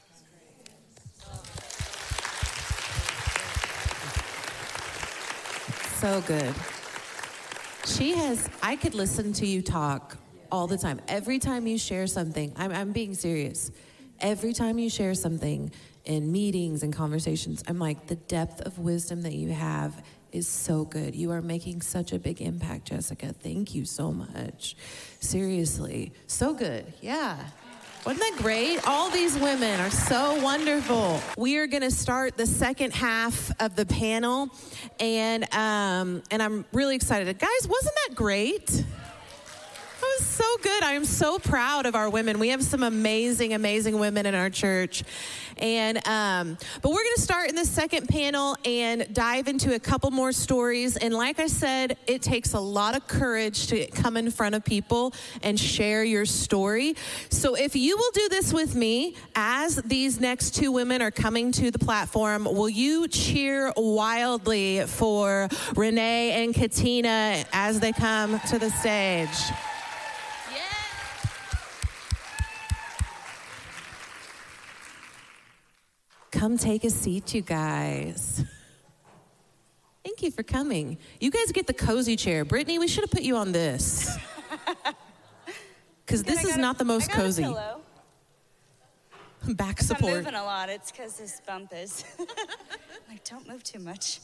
So good. She has, I could listen to you talk all the time. Every time you share something, I'm, I'm being serious. Every time you share something in meetings and conversations, I'm like, the depth of wisdom that you have is so good. You are making such a big impact, Jessica. Thank you so much. Seriously. So good. Yeah. Wasn't that great? All these women are so wonderful. We are going to start the second half of the panel, and um, and I'm really excited. Guys, wasn't that great? That was so good. I am so proud of our women. We have some amazing, amazing women in our church. And um, but we're going to start in the second panel and dive into a couple more stories. And like I said, it takes a lot of courage to come in front of people and share your story. So if you will do this with me, as these next two women are coming to the platform, will you cheer wildly for Renee and Katina as they come to the stage? Come take a seat, you guys. Thank you for coming. You guys get the cozy chair. Brittany, we should have put you on this. [LAUGHS] Because this is not the most cozy. Back support. I'm moving a lot, it's because this bump is. [LAUGHS] like, don't move too much.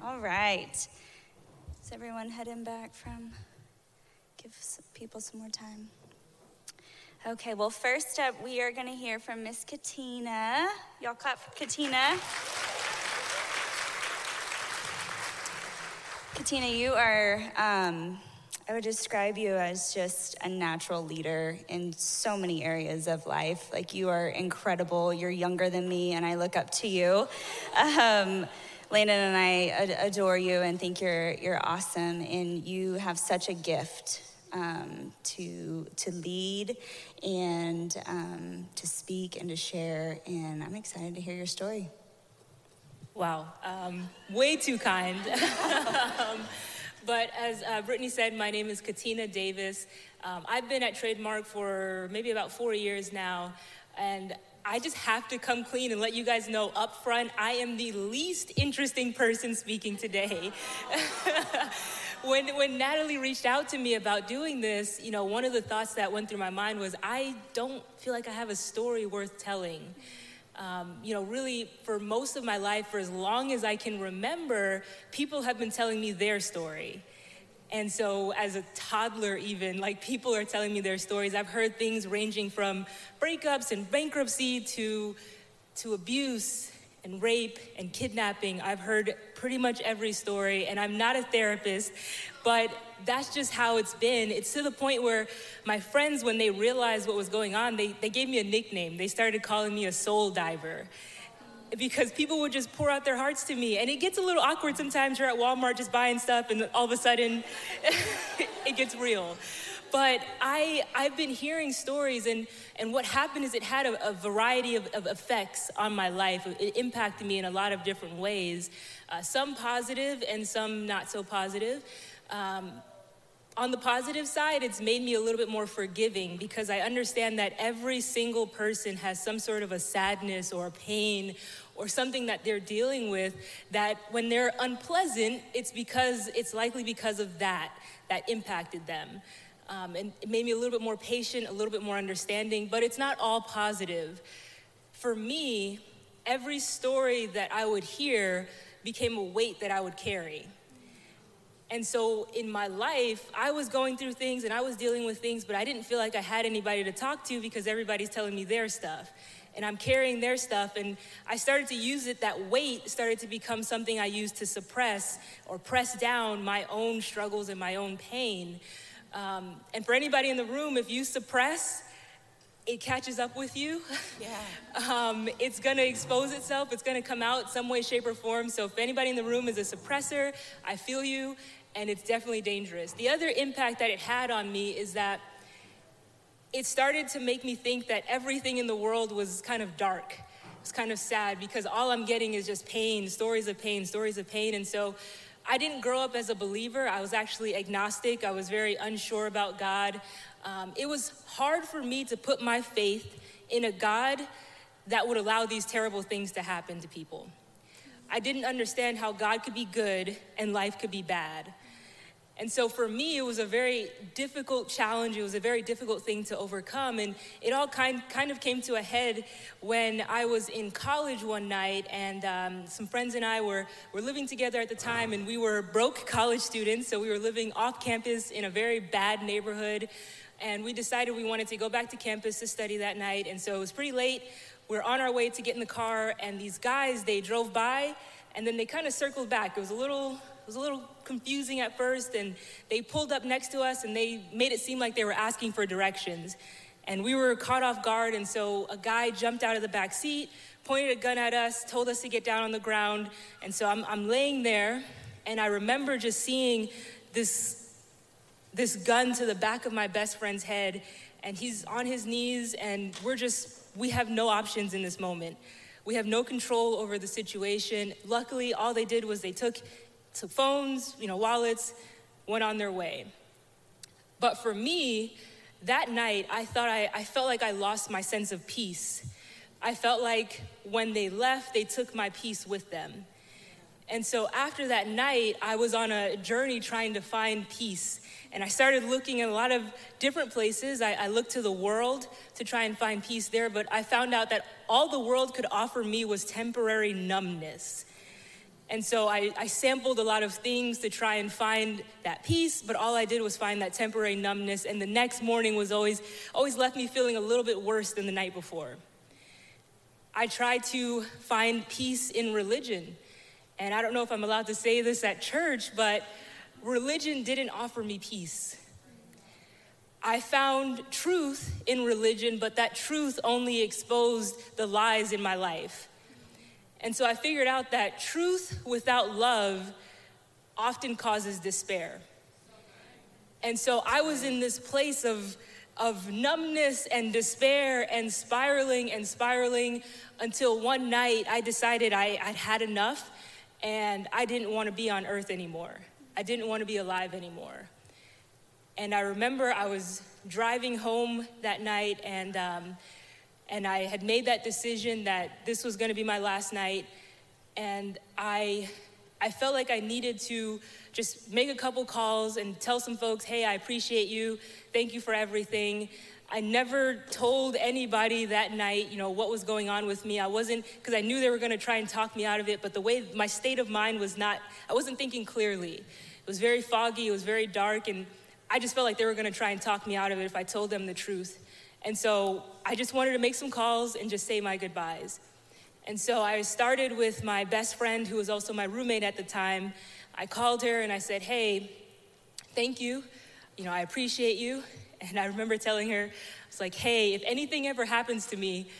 All right. Is everyone heading back from? Give people some more time. Okay, well, first up, we are going to hear from Miss Katina. Y'all clap for Katina. Katina, you are, um, I would describe you as just a natural leader in so many areas of life. Like, you are incredible. You're younger than me, and I look up to you. Um, Landon and I ad- adore you and think you're, you're awesome, and you have such a gift um, to, to lead and um, to speak and to share. And I'm excited to hear your story. Wow, um, way too kind. [LAUGHS] um, but as uh, Brittany said, my name is Katina Davis. Um, I've been at Trademark for maybe about four years now, and I just have to come clean and let you guys know up front, I am the least interesting person speaking today. [LAUGHS] when, when Natalie reached out to me about doing this, you know, one of the thoughts that went through my mind was, I don't feel like I have a story worth telling. Um, you know, really, for most of my life, for as long as I can remember, people have been telling me their story. And so, as a toddler, even, like people are telling me their stories. I've heard things ranging from breakups and bankruptcy to, to abuse and rape and kidnapping. I've heard pretty much every story, and I'm not a therapist, but that's just how it's been. It's to the point where my friends, when they realized what was going on, they, they gave me a nickname. They started calling me a soul diver because people would just pour out their hearts to me. And it gets a little awkward sometimes. You're at Walmart just buying stuff, and all of a sudden, [LAUGHS] it gets real. But I, I've been hearing stories, and, and what happened is it had a, a variety of, of, effects on my life. It impacted me in a lot of different ways, uh, some positive and some not so positive. Um, on the positive side, it's made me a little bit more forgiving because I understand that every single person has some sort of a sadness or a pain or something that they're dealing with that when they're unpleasant, it's because it's likely because of that that impacted them. Um, and it made me a little bit more patient, a little bit more understanding, but it's not all positive. For me, every story that I would hear became a weight that I would carry. And so in my life, I was going through things and I was dealing with things, but I didn't feel like I had anybody to talk to because everybody's telling me their stuff. And I'm carrying their stuff, and I started to use it. That weight started to become something I used to suppress or press down my own struggles and my own pain. Um, and for anybody in the room, if you suppress, it catches up with you. Yeah. [LAUGHS] um, it's gonna expose itself, it's gonna come out some way, shape, or form. So if anybody in the room is a suppressor, I feel you, and it's definitely dangerous. The other impact that it had on me is that it started to make me think that everything in the world was kind of dark. It's kind of sad because all I'm getting is just pain, stories of pain, stories of pain. And so I didn't grow up as a believer. I was actually agnostic. I was very unsure about God. Um, it was hard for me to put my faith in a God that would allow these terrible things to happen to people. I didn't understand how God could be good and life could be bad. And so for me, it was a very difficult challenge. It was a very difficult thing to overcome. And it all kind, kind of came to a head when I was in college one night, and um, some friends and I were, were living together at the time, and we were broke college students. So we were living off campus in a very bad neighborhood. and we decided we wanted to go back to campus to study that night. And so it was pretty late. We are on our way to get in the car, and these guys, they drove by, and then they kind of circled back. It was a little, it was a little confusing at first, and they pulled up next to us, and they made it seem like they were asking for directions. And we were caught off guard, and so a guy jumped out of the back seat, pointed a gun at us, told us to get down on the ground. And so I'm, I'm laying there, and I remember just seeing this, this gun to the back of my best friend's head, and he's on his knees, and we're just, we have no options in this moment. We have no control over the situation. Luckily, all they did was they took, took phones, you know, wallets, went on their way. But for me, that night, I thought I, I felt like I lost my sense of peace. I felt like when they left, they took my peace with them. And so after that night, I was on a journey trying to find peace. And I started looking at a lot of different places. I, I, looked to the world to try and find peace there, but I found out that all the world could offer me was temporary numbness. And so I, I, sampled a lot of things to try and find that peace, but all I did was find that temporary numbness. And the next morning was always, always left me feeling a little bit worse than the night before. I tried to find peace in religion. And I don't know if I'm allowed to say this at church, but religion didn't offer me peace. I found truth in religion, but that truth only exposed the lies in my life. And so I figured out that truth without love often causes despair. And so I was in this place of, of numbness and despair and spiraling and spiraling until one night I decided I, I'd had enough and I didn't want to be on earth anymore. I didn't want to be alive anymore. And I remember I was driving home that night and um, and I had made that decision that this was going to be my last night. And I, I felt like I needed to just make a couple calls and tell some folks, hey, I appreciate you. Thank you for everything. I never told anybody that night, you know, what was going on with me. I wasn't, because I knew they were going to try and talk me out of it, but the way my state of mind was not, I wasn't thinking clearly. It was very foggy, it was very dark, and I just felt like they were going to try and talk me out of it if I told them the truth. And so I just wanted to make some calls and just say my goodbyes. And so I started with my best friend, who was also my roommate at the time. I called her and I said, Hey, thank you. You know, I appreciate you. And I remember telling her, I was like, Hey, if anything ever happens to me,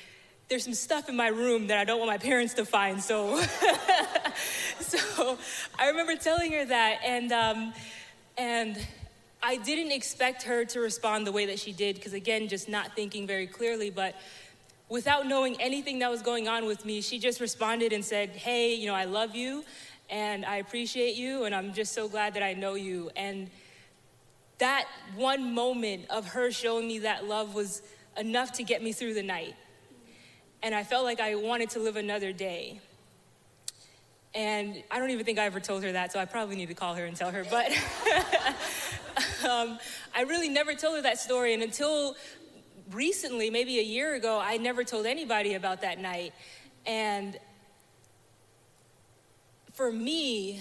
there's some stuff in my room that I don't want my parents to find. So, [LAUGHS] so I remember telling her that. And, um, and I didn't expect her to respond the way that she did, because again, just not thinking very clearly, but without knowing anything that was going on with me, she just responded and said, Hey, you know, I love you and I appreciate you, and I'm just so glad that I know you. And that one moment of her showing me that love was enough to get me through the night. And I felt like I wanted to live another day. And I don't even think I ever told her that, so I probably need to call her and tell her. But [LAUGHS] [LAUGHS] um, I really never told her that story. And until recently, maybe a year ago, I never told anybody about that night. And for me,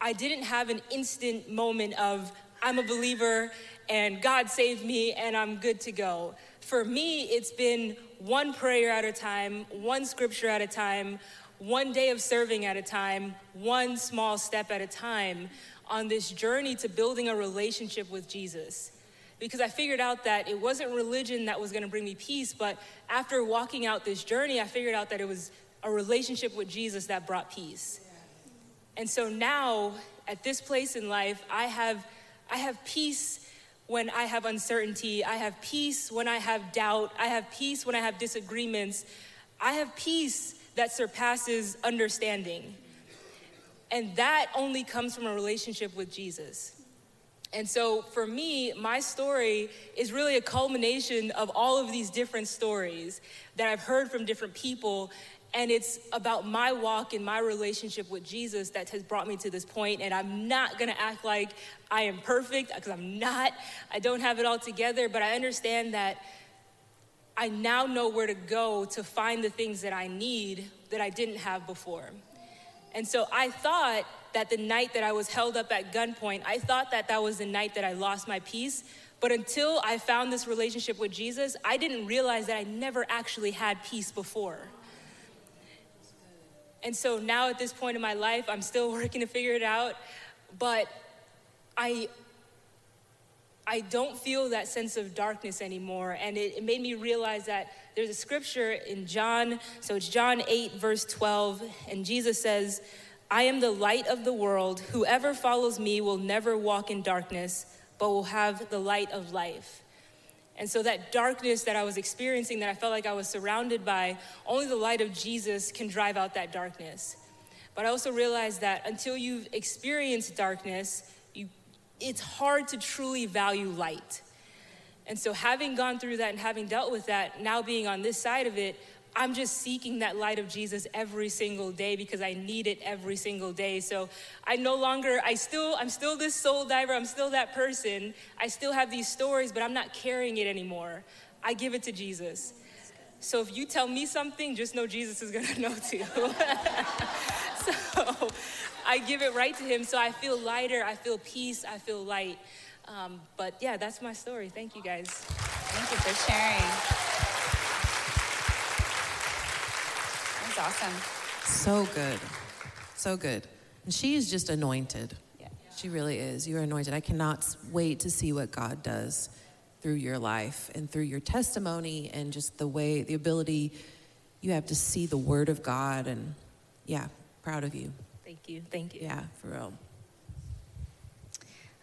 I didn't have an instant moment of, I'm a believer and God saved me and I'm good to go. For me, it's been one prayer at a time, one scripture at a time, one day of serving at a time, one small step at a time on this journey to building a relationship with Jesus. Because I figured out that it wasn't religion that was gonna bring me peace, but after walking out this journey, I figured out that it was a relationship with Jesus that brought peace. And so now, at this place in life, I have, I have peace when I have uncertainty. I have peace when I have doubt. I have peace when I have disagreements. I have peace that surpasses understanding. And that only comes from a relationship with Jesus. And so for me, my story is really a culmination of all of these different stories that I've heard from different people. And it's about my walk and my relationship with Jesus that has brought me to this point. And I'm not gonna act like I am perfect, because I'm not. I don't have it all together, but I understand that I now know where to go to find the things that I need that I didn't have before. And so I thought that the night that I was held up at gunpoint, I thought that that was the night that I lost my peace, But until I found this relationship with Jesus, I didn't realize that I never actually had peace before. And so now at this point in my life, I'm still [LAUGHS] working to figure it out, but I I don't feel that sense of darkness anymore. And it, it, made me realize that there's a scripture in John, so it's John 8, verse 12, and Jesus says, I am the light of the world. Whoever follows me will never walk in darkness, but will have the light of life. And so that darkness that I was experiencing, that I felt like I was surrounded by, only the light of Jesus can drive out that darkness. But I also realized that until you've experienced darkness, you, it's hard to truly value light. And so, having gone through that and having dealt with that, now being on this side of it, I'm just seeking that light of Jesus every single day because I need it every single day. So I no longer, I still, I'm still this soul diver, I'm still that person. I still have these stories, but I'm not carrying it anymore. I give it to Jesus. So if you tell me something, just know Jesus is gonna [LAUGHS] know too. [LAUGHS] so I give it right to him. So I feel lighter, I feel peace, I feel light. Um, but yeah, that's my story. Thank you guys. Thank you for sharing. That's awesome. So good. So good. And she is just anointed. Yeah. She really is. You are anointed. I cannot wait to see what God does through your life and through your testimony and just the way, the ability you have to see the word of God. And yeah, proud of you. Thank you. Thank you. Yeah, for real.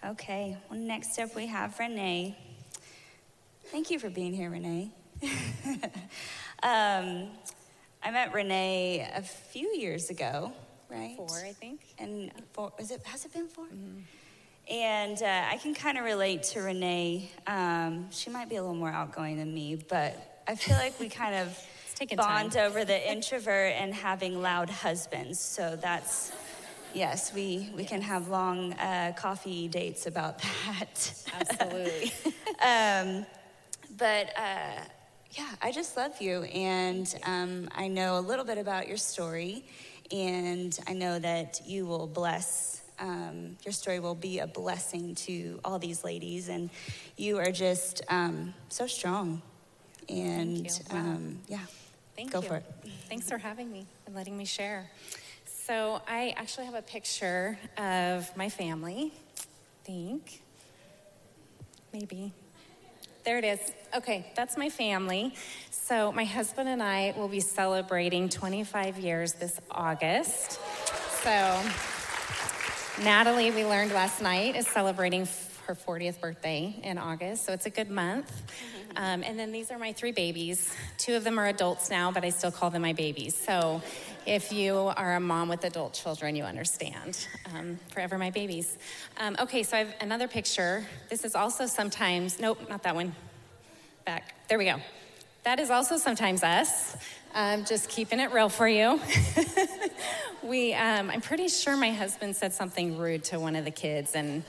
Okay. Well, next up we have Renee. Thank you for being here, Renee. [LAUGHS] um, I met Renee a few years ago, right? Four, I think. And four, is it, has it been 4 mm-hmm. And uh, I can kind of relate to Renee. Um, she might be a little more outgoing than me, but I feel like we kind of [LAUGHS] bond time. over the introvert and having loud husbands. So that's, yes, we, we yes. can have long uh, coffee dates about that. Absolutely. [LAUGHS] um, but, uh, yeah, I just love you. And um, I know a little bit about your story. And I know that you will bless, um, your story will be a blessing to all these ladies. And you are just um, so strong. And um, yeah, Thank go you. for it. Thanks for having me and letting me share. So I actually have a picture of my family. I think. Maybe. There it is. Okay, that's my family. So, my husband and I will be celebrating 25 years this August. So, Natalie, we learned last night, is celebrating her 40th birthday in August. So, it's a good month. Um, and then these are my three babies. Two of them are adults now, but I still call them my babies. So, if you are a mom with adult children, you understand. Um, forever my babies. Um, okay, so I have another picture. This is also sometimes, nope, not that one. Back. There we go. That is also sometimes us. Um, just keeping it real for you. [LAUGHS] we, um, I'm pretty sure my husband said something rude to one of the kids, and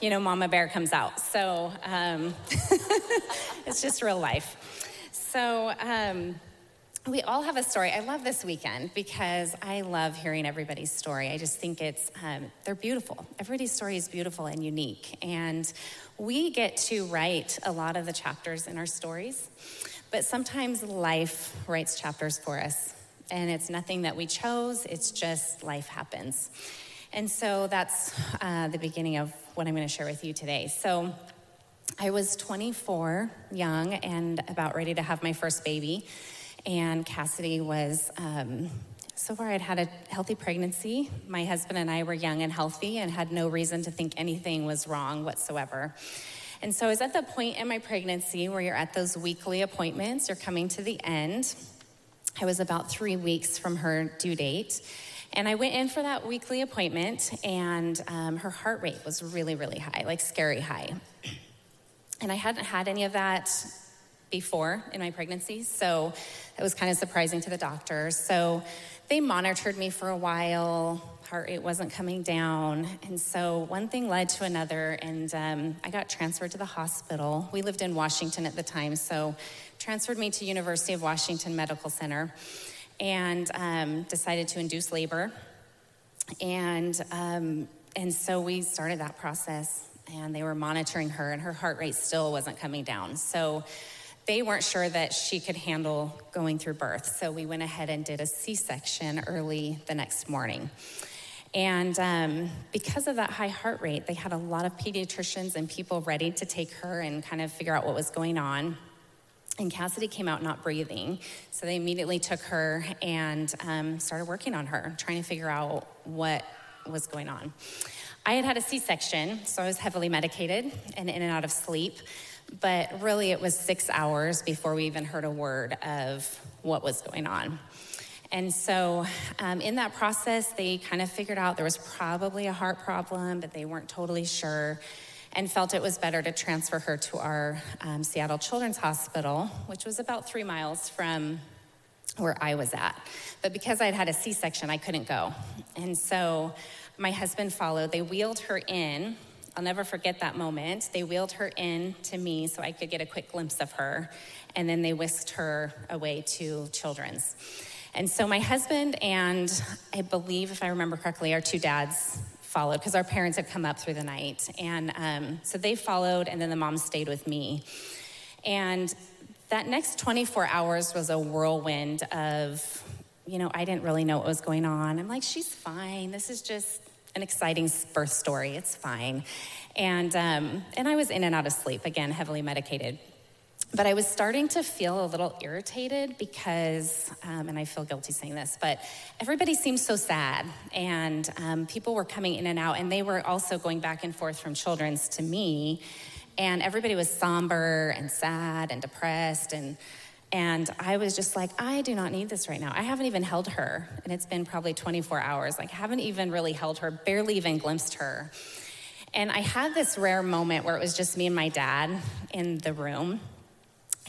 you know, Mama Bear comes out. So um, [LAUGHS] it's just real life. So, um, we all have a story. I love this weekend because I love hearing everybody's story. I just think it's, um, they're beautiful. Everybody's story is beautiful and unique. And we get to write a lot of the chapters in our stories, but sometimes life writes chapters for us. And it's nothing that we chose, it's just life happens. And so that's uh, the beginning of what I'm going to share with you today. So I was 24, young, and about ready to have my first baby and Cassidy was. Um, so far, I'd had a healthy pregnancy. My husband and I were young and healthy and had no reason to think anything was wrong whatsoever. And so I was at the point in my pregnancy where you're at those weekly appointments, you're coming to the end. I was about three weeks from her due date. And I went in for that weekly appointment, and um, her heart rate was really, really high, like scary high. And I hadn't had any of that before in my pregnancy, so it was kind of surprising to the doctors. So they monitored me for a while. Heart rate wasn't coming down. And so one thing led to another, and um, I got transferred to the hospital. We lived in Washington at the time, so transferred me to University of Washington Medical Center and um, decided to induce labor. And, um, and so we started that process and they were monitoring her, and her heart rate still wasn't coming down. So they weren't sure that she could handle going through birth. So we went ahead and did a C section early the next morning. And um, because of that high heart rate, they had a lot of pediatricians and people ready to take her and kind of figure out what was going on. And Cassidy came out not breathing. So they immediately took her and um, started working on her, trying to figure out what was going on. I had had a C section, so I was heavily medicated and in and out of sleep. But really, it was six hours before we even heard a word of what was going on. And so, um, in that process, they kind of figured out there was probably a heart problem, but they weren't totally sure and felt it was better to transfer her to our um, Seattle Children's Hospital, which was about three miles from where I was at. But because I'd had a C section, I couldn't go. And so, my husband followed. They wheeled her in. I'll never forget that moment. They wheeled her in to me so I could get a quick glimpse of her, and then they whisked her away to Children's. And so my husband and I believe, if I remember correctly, our two dads followed because our parents had come up through the night. And um, so they followed, and then the mom stayed with me. And that next 24 hours was a whirlwind of, you know, I didn't really know what was going on. I'm like, she's fine. This is just an exciting birth story. It's fine. And, um, and I was in and out of sleep, again, heavily medicated. But I was starting to feel a little irritated because, um, and I feel guilty saying this, but everybody seemed so sad. And um, people were coming in and out, and they were also going back and forth from children's to me. And everybody was somber and sad and depressed. And and I was just like, I do not need this right now. I haven't even held her. And it's been probably 24 hours. Like, haven't even really held her, barely even glimpsed her. And I had this rare moment where it was just me and my dad in the room.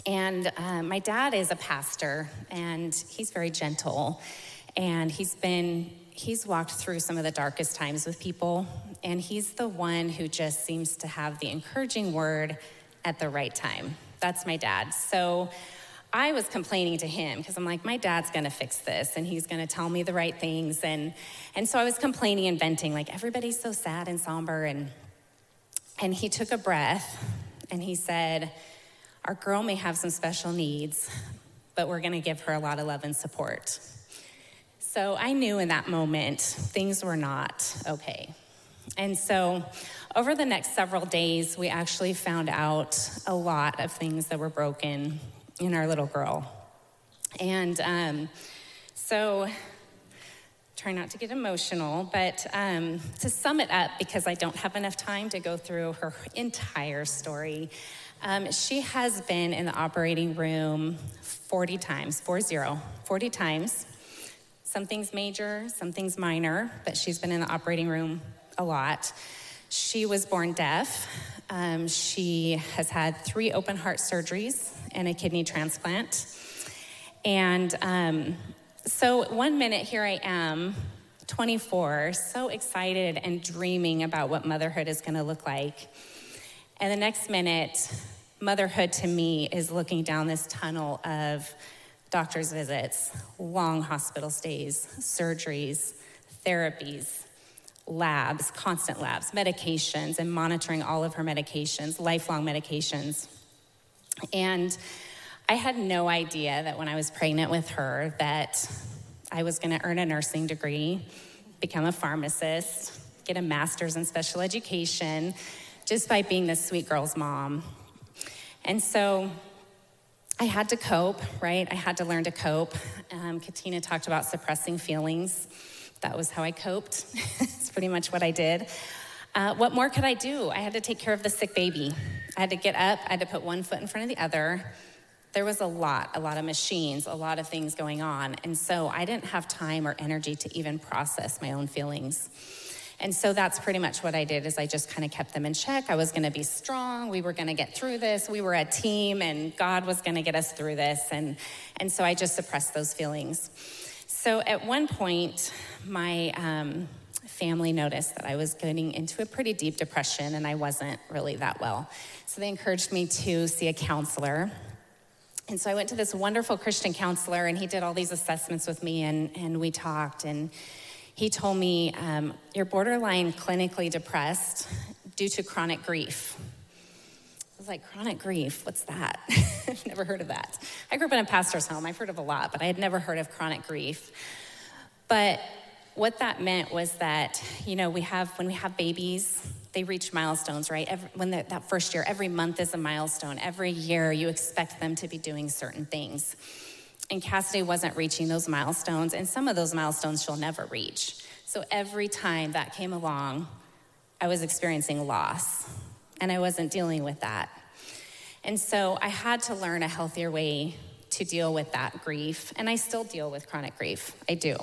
And uh, my dad is a pastor, and he's very gentle. And he's been, he's walked through some of the darkest times with people. And he's the one who just seems to have the encouraging word at the right time. That's my dad. So, I was complaining to him because I'm like, my dad's gonna fix this and he's gonna tell me the right things. And, and so I was complaining and venting, like, everybody's so sad and somber. And, and he took a breath and he said, Our girl may have some special needs, but we're gonna give her a lot of love and support. So I knew in that moment things were not okay. And so over the next several days, we actually found out a lot of things that were broken in our little girl. And um, so, try not to get emotional, but um, to sum it up, because I don't have enough time to go through her entire story, um, she has been in the operating room 40 times, 40, 40 times. Something's major, something's minor, but she's been in the operating room a lot. She was born deaf. Um, she has had three open heart surgeries and a kidney transplant. And um, so one minute here I am, 24, so excited and dreaming about what motherhood is going to look like. And the next minute, motherhood to me is looking down this tunnel of doctor's visits, long hospital stays, surgeries, therapies, labs, constant labs, medications, and monitoring all of her medications, lifelong medications. And I had no idea that when I was pregnant with her that I was going to earn a nursing degree, become a pharmacist, get a master's in special education just by being this sweet girl's mom. And so I had to cope, right? I had to learn to cope. Um, Katina talked about suppressing feelings. That was how I coped. [LAUGHS] it's pretty much what I did. Uh, what more could I do? I had to take care of the sick baby. I had to get up, I had to put one foot in front of the other. There was a lot, a lot of machines, a lot of things going on. And so I didn't have time or energy to even process my own feelings. And so that's pretty much what I did is I just kind of kept them in check. I was going to be strong. We were going to get through this. We were a team and God was going to get us through this. And, and so I just suppressed those feelings. So at one point, my, um, family noticed that I was getting into a pretty deep depression and I wasn't really that well. So they encouraged me to see a counselor. And so I went to this wonderful Christian counselor and he did all these assessments with me and, and we talked. And he told me, um, You're borderline clinically depressed, due to chronic grief. Was like, chronic grief, what's that? I've [LAUGHS] never heard of that. I grew up in a pastor's home. I've heard of a lot, but I had never heard of chronic grief. But what that meant was that, you know, we have, when we have babies, they reach milestones, right? Every, when that first year, every month is a milestone. Every year, you expect them to be doing certain things. And Cassidy wasn't reaching those milestones, and some of those milestones she'll never reach. So every time that came along, I was experiencing loss, and I wasn't dealing with that. And so I had to learn a healthier way to deal with that grief. And I still deal with chronic grief. I do.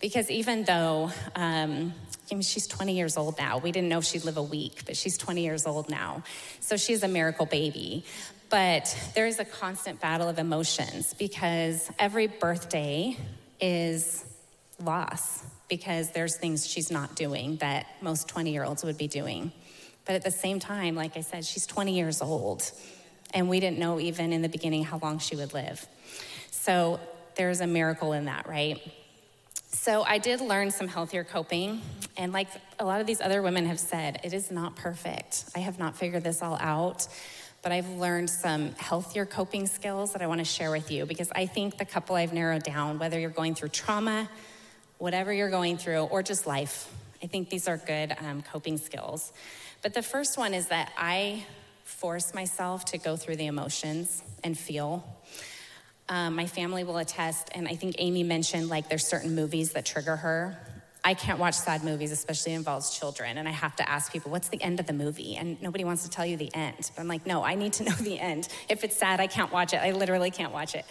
Because even though, um, I mean, she's 20 years old now, we didn't know if she'd live a week, but she's 20 years old now. So she's a miracle baby. But there is a constant battle of emotions because every birthday is loss because there's things she's not doing that most 20 year olds would be doing. But at the same time, like I said, she's 20 years old. And we didn't know even in the beginning how long she would live. So there's a miracle in that, right? So I did learn some healthier coping. And like a lot of these other women have said, it is not perfect. I have not figured this all out. But I've learned some healthier coping skills that I want to share with you because I think the couple I've narrowed down, whether you're going through trauma, whatever you're going through, or just life, I think these are good um, coping skills. But the first one is that I force myself to go through the emotions and feel. Um, my family will attest, and I think Amy mentioned like there's certain movies that trigger her. I can't watch sad movies, especially involves children, and I have to ask people, what's the end of the movie? And nobody wants to tell you the end. But I'm like, no, I need to know the end. If it's sad, I can't watch it. I literally can't watch it.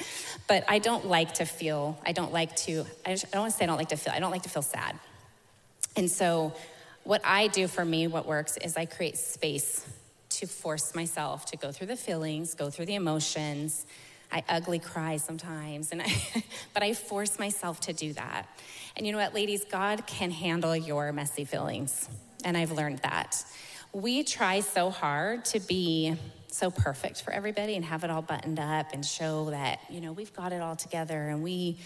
But I don't like to feel, I don't like to, I, don't want to say I don't like to feel, I don't like to feel sad. And so, what I do for me, what works, is I create space to force myself to go through the feelings, go through the emotions. I ugly cry sometimes, and [LAUGHS] I, but I force myself to do that. And you know what, ladies, God can handle your messy feelings. And I've learned that. We try so hard to be so perfect for everybody and have it all buttoned up and show that, you know, we've got it all together and we,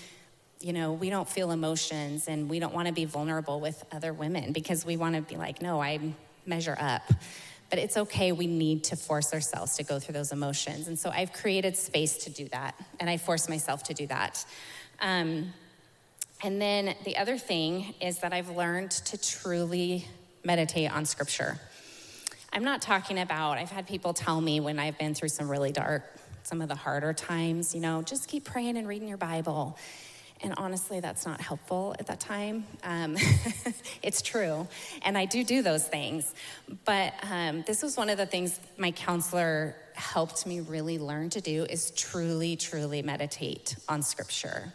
you know, we don't feel emotions and we don't want to be vulnerable with other women because we want to be like, no, I measure up. But it's okay, we need to force ourselves to go through those emotions. And so I've created space to do that, and I force myself to do that. Um, and then the other thing is that I've learned to truly meditate on scripture. I'm not talking about, I've had people tell me when I've been through some really dark, some of the harder times, you know, just keep praying and reading your Bible. And honestly, that's not helpful at that time. Um, [LAUGHS] it's true. And I do do those things. But um, this was one of the things my counselor helped me really learn to do is truly, truly meditate on scripture.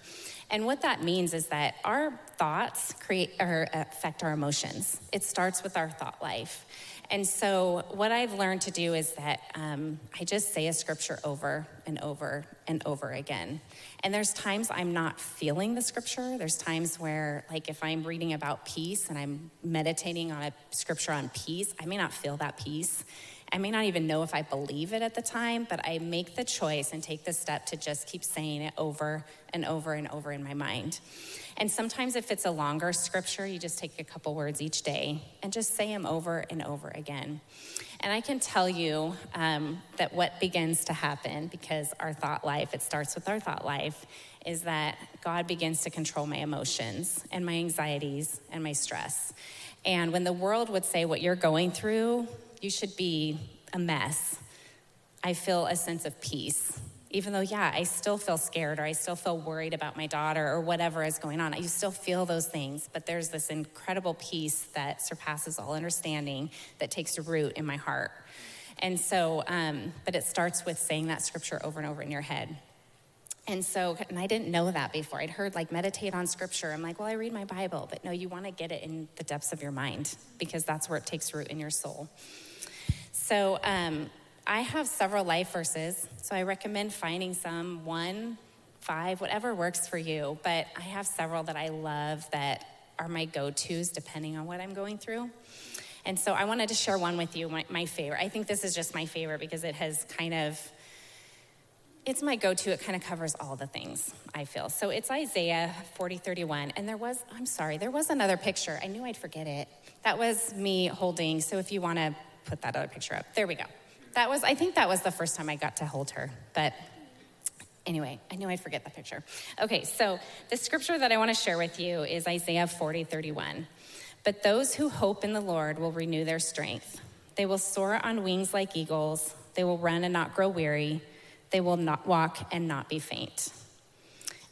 And what that means is that our thoughts create or affect our emotions. It starts with our thought life. And so, what I've learned to do is that um, I just say a scripture over and over and over again. And there's times I'm not feeling the scripture. There's times where, like, if I'm reading about peace and I'm meditating on a scripture on peace, I may not feel that peace. I may not even know if I believe it at the time, but I make the choice and take the step to just keep saying it over and over and over in my mind. And sometimes, if it's a longer scripture, you just take a couple words each day and just say them over and over again. And I can tell you um, that what begins to happen, because our thought life, it starts with our thought life, is that God begins to control my emotions and my anxieties and my stress. And when the world would say what you're going through you should be a mess, I feel a sense of peace. Even though, yeah, I still feel scared or I still feel worried about my daughter or whatever is going on. You still feel those things, but there's this incredible peace that surpasses all understanding that takes root in my heart. And so, um, but it starts with saying that scripture over and over in your head. And so, and I didn't know that before. I'd heard like meditate on scripture. I'm like, well, I read my Bible, but no, you want to get it in the depths of your mind because that's where it takes root in your soul. So um, I have several life verses, so I recommend finding some one, five, whatever works for you. But I have several that I love that are my go tos depending on what I'm going through. And so I wanted to share one with you, my, my favorite. I think this is just my favorite because it has kind of it's my go-to it kind of covers all the things i feel so it's isaiah 40 31 and there was i'm sorry there was another picture i knew i'd forget it that was me holding so if you want to put that other picture up. There we go. That was, I think that was the first time I got to hold her. But anyway, I knew I'd forget the picture. Okay, so the scripture that I want to share with you is Isaiah 40, 31. But those who hope in the Lord will renew their strength. They will soar on wings like eagles. They will run and not grow weary. They will not walk and not be faint.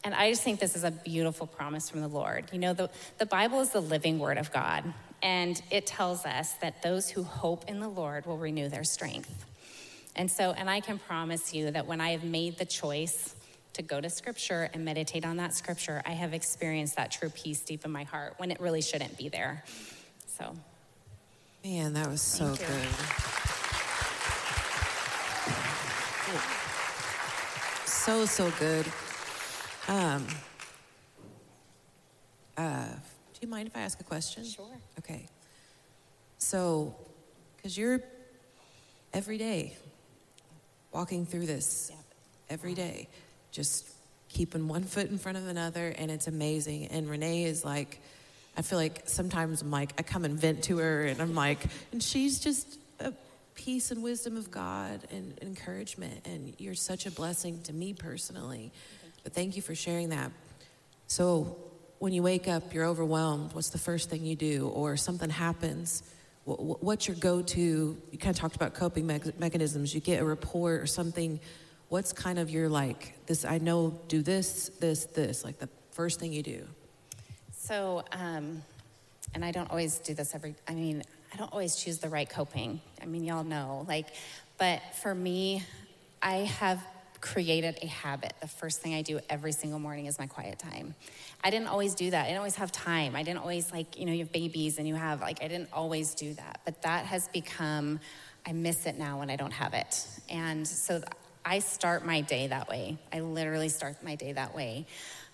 And I just think this is a beautiful promise from the Lord. You know, the, the Bible is the living word of God, and it tells us that those who hope in the Lord will renew their strength. And so, and I can promise you that when I have made the choice to go to scripture and meditate on that scripture, I have experienced that true peace deep in my heart when it really shouldn't be there. So, man, that was so good. So, so good. Um, uh, do you mind if I ask a question? Sure. Okay. So, because you're every day walking through this every day, just keeping one foot in front of another, and it's amazing. And Renee is like, I feel like sometimes I'm like, I come and vent to her, and I'm like, and she's just a peace and wisdom of God and encouragement. And you're such a blessing to me personally. But thank you for sharing that. So, when you wake up, you're overwhelmed. What's the first thing you do? Or something happens. Wh- wh- What's your go to? You kind of talked about coping me- mechanisms. You get a report or something. What's kind of your like, this, I know, do this, this, this, like the first thing you do? So, um, and I don't always do this every, I mean, I don't always choose the right coping. I mean, y'all know, like, but for me, I have created a habit. The first thing I do every single morning is my quiet time. I didn't always do that. I didn't always have time. I didn't always, like, you know, you have babies and you have, like, I didn't always do that. But that has become, I miss it now when I don't have it. And so I start my day that way. I literally start my day that way.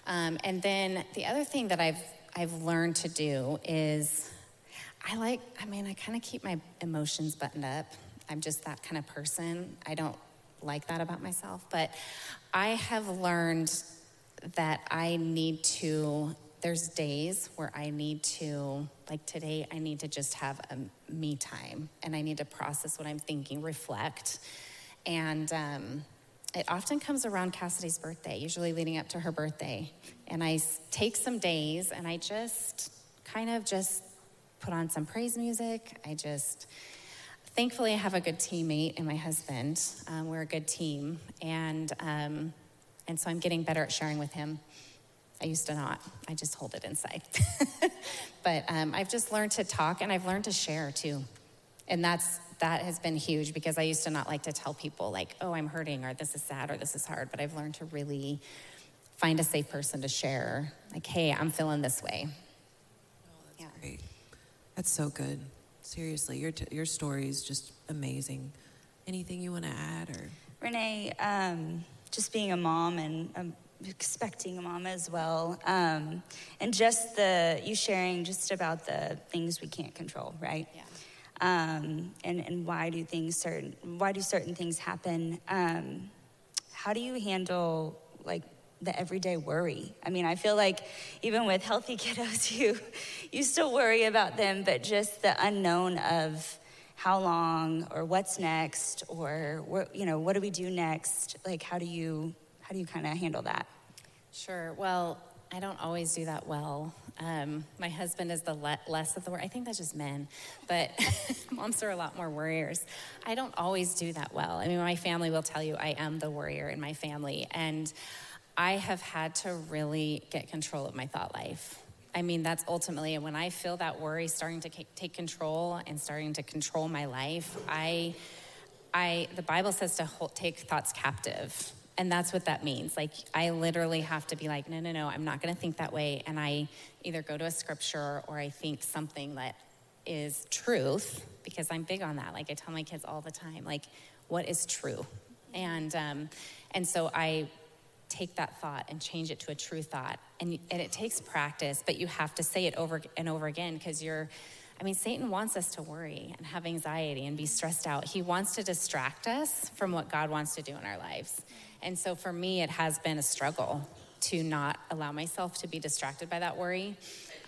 Um, and then the other thing that I've I've learned to do is I like, I mean, I kind of keep my emotions buttoned up. I'm just that kind of person. I don't like that about myself, but I have learned that I need to, there's days where I need to, like today, I need to just have a me time and I need to process what I'm thinking, reflect. And um, it often comes around Cassidy's birthday, usually leading up to her birthday. And I take some days and I just kind of just put on some praise music. I just, thankfully, I have a good teammate and my husband. Um, we're a good team. And, um, and so I'm getting better at sharing with him. I used to not. I just hold it inside. [LAUGHS] but um, I've just learned to talk and I've learned to share too. And that's that has been huge because I used to not like to tell people like, "Oh, I'm hurting," or "This is sad," or "This is hard." But I've learned to really find a safe person to share. Like, "Hey, I'm feeling this way." Yeah. Great. That's so good. Seriously, your, t- your story is just amazing. Anything you want to add or? Renee, um, just being a mom and um, expecting a mom as well, um, and just the you sharing just about the things we can't control, right? Yeah. Um, and and why do things certain why do certain things happen? Um, how do you handle like the everyday worry? I mean, I feel like even with healthy [LAUGHS] kiddos, you you still worry about them, but just the unknown of how long or what's next or what you know what do we do next? Like how do you how do you kind of handle that? Sure. Well, I don't always do that well. Um, my husband is the le- less of the worry. I think that's just men, but [LAUGHS] moms are a lot more worriers. I don't always do that well. I mean, my family will tell you I am the worrier in my family, and I have had to really get control of my thought life. I mean, that's ultimately when I feel that worry starting to take control and starting to control my life. I, I, the Bible says to hold, take thoughts captive. And that's what that means. Like, I literally have to be like, no, no, no, I'm not going to think that way. And I either go to a scripture or I think something that is truth because I'm big on that. Like, I tell my kids all the time, like, what is true? And, um, and so I take that thought and change it to a true thought. And, and it takes practice, but you have to say it over and over again because you're, I mean, Satan wants us to worry and have anxiety and be stressed out. He wants to distract us from what God wants to do in our lives. And so for me, it has been a struggle to not allow myself to be distracted by that worry.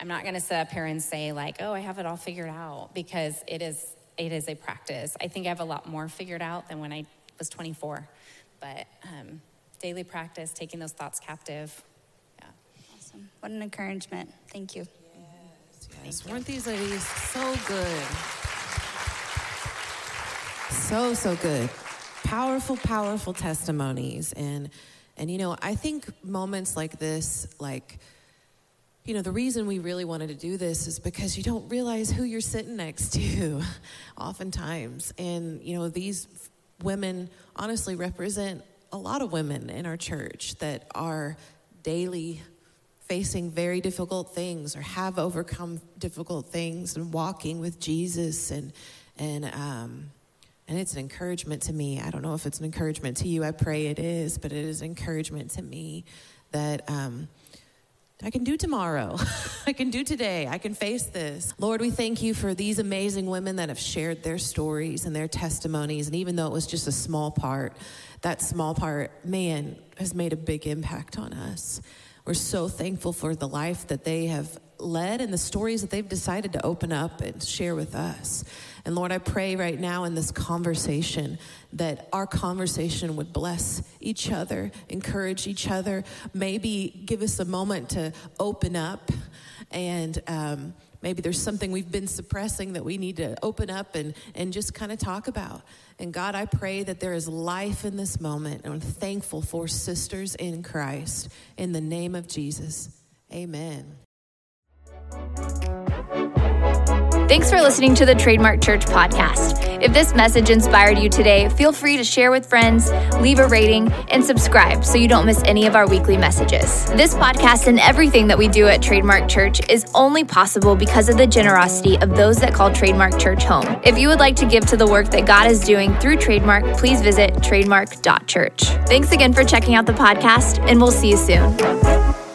I'm not going to sit up here and say, like, oh, I have it all figured out because it is, it is a practice. I think I have a lot more figured out than when I was 24, but um, daily practice, taking those thoughts captive. Yeah. Awesome. What an encouragement. Thank you. Yes, yes. Weren't these ladies so good? So, so good. Powerful, powerful testimonies. And, and you know, I think moments like this, like, you know, the reason we really wanted to do this is because you don't realize who you're sitting next to [LAUGHS] oftentimes. And, you know, these women honestly represent a lot of women in our church that are daily facing very difficult things or have overcome difficult things and walking with Jesus and and um, and it's an encouragement to me. I don't know if it's an encouragement to you. I pray it is, but it is encouragement to me that um, I can do tomorrow. [LAUGHS] I can do today. I can face this. Lord, we thank you for these amazing women that have shared their stories and their testimonies. And even though it was just a small part, that small part, man, has made a big impact on us. We're so thankful for the life that they have led and the stories that they've decided to open up and share with us. And Lord, I pray right now in this conversation that our conversation would bless each other, encourage each other, maybe give us a moment to open up and, um, maybe there's something we've been suppressing that we need to open up and, and just kind of talk about. And God, I pray that there is life in this moment. And I'm thankful for sisters in Christ. In the name of Jesus, amen. Thanks for listening to the Trademark Church podcast. If this message inspired you today, feel free to share with friends, leave a rating, and subscribe so you don't miss any of our weekly messages. This podcast and everything that we do at Trademark Church is only possible because of the generosity of those that call Trademark Church home. If you would like to give to the work that God is doing through Trademark, please visit trademark.church. Thanks again for checking out the podcast, and we'll see you soon.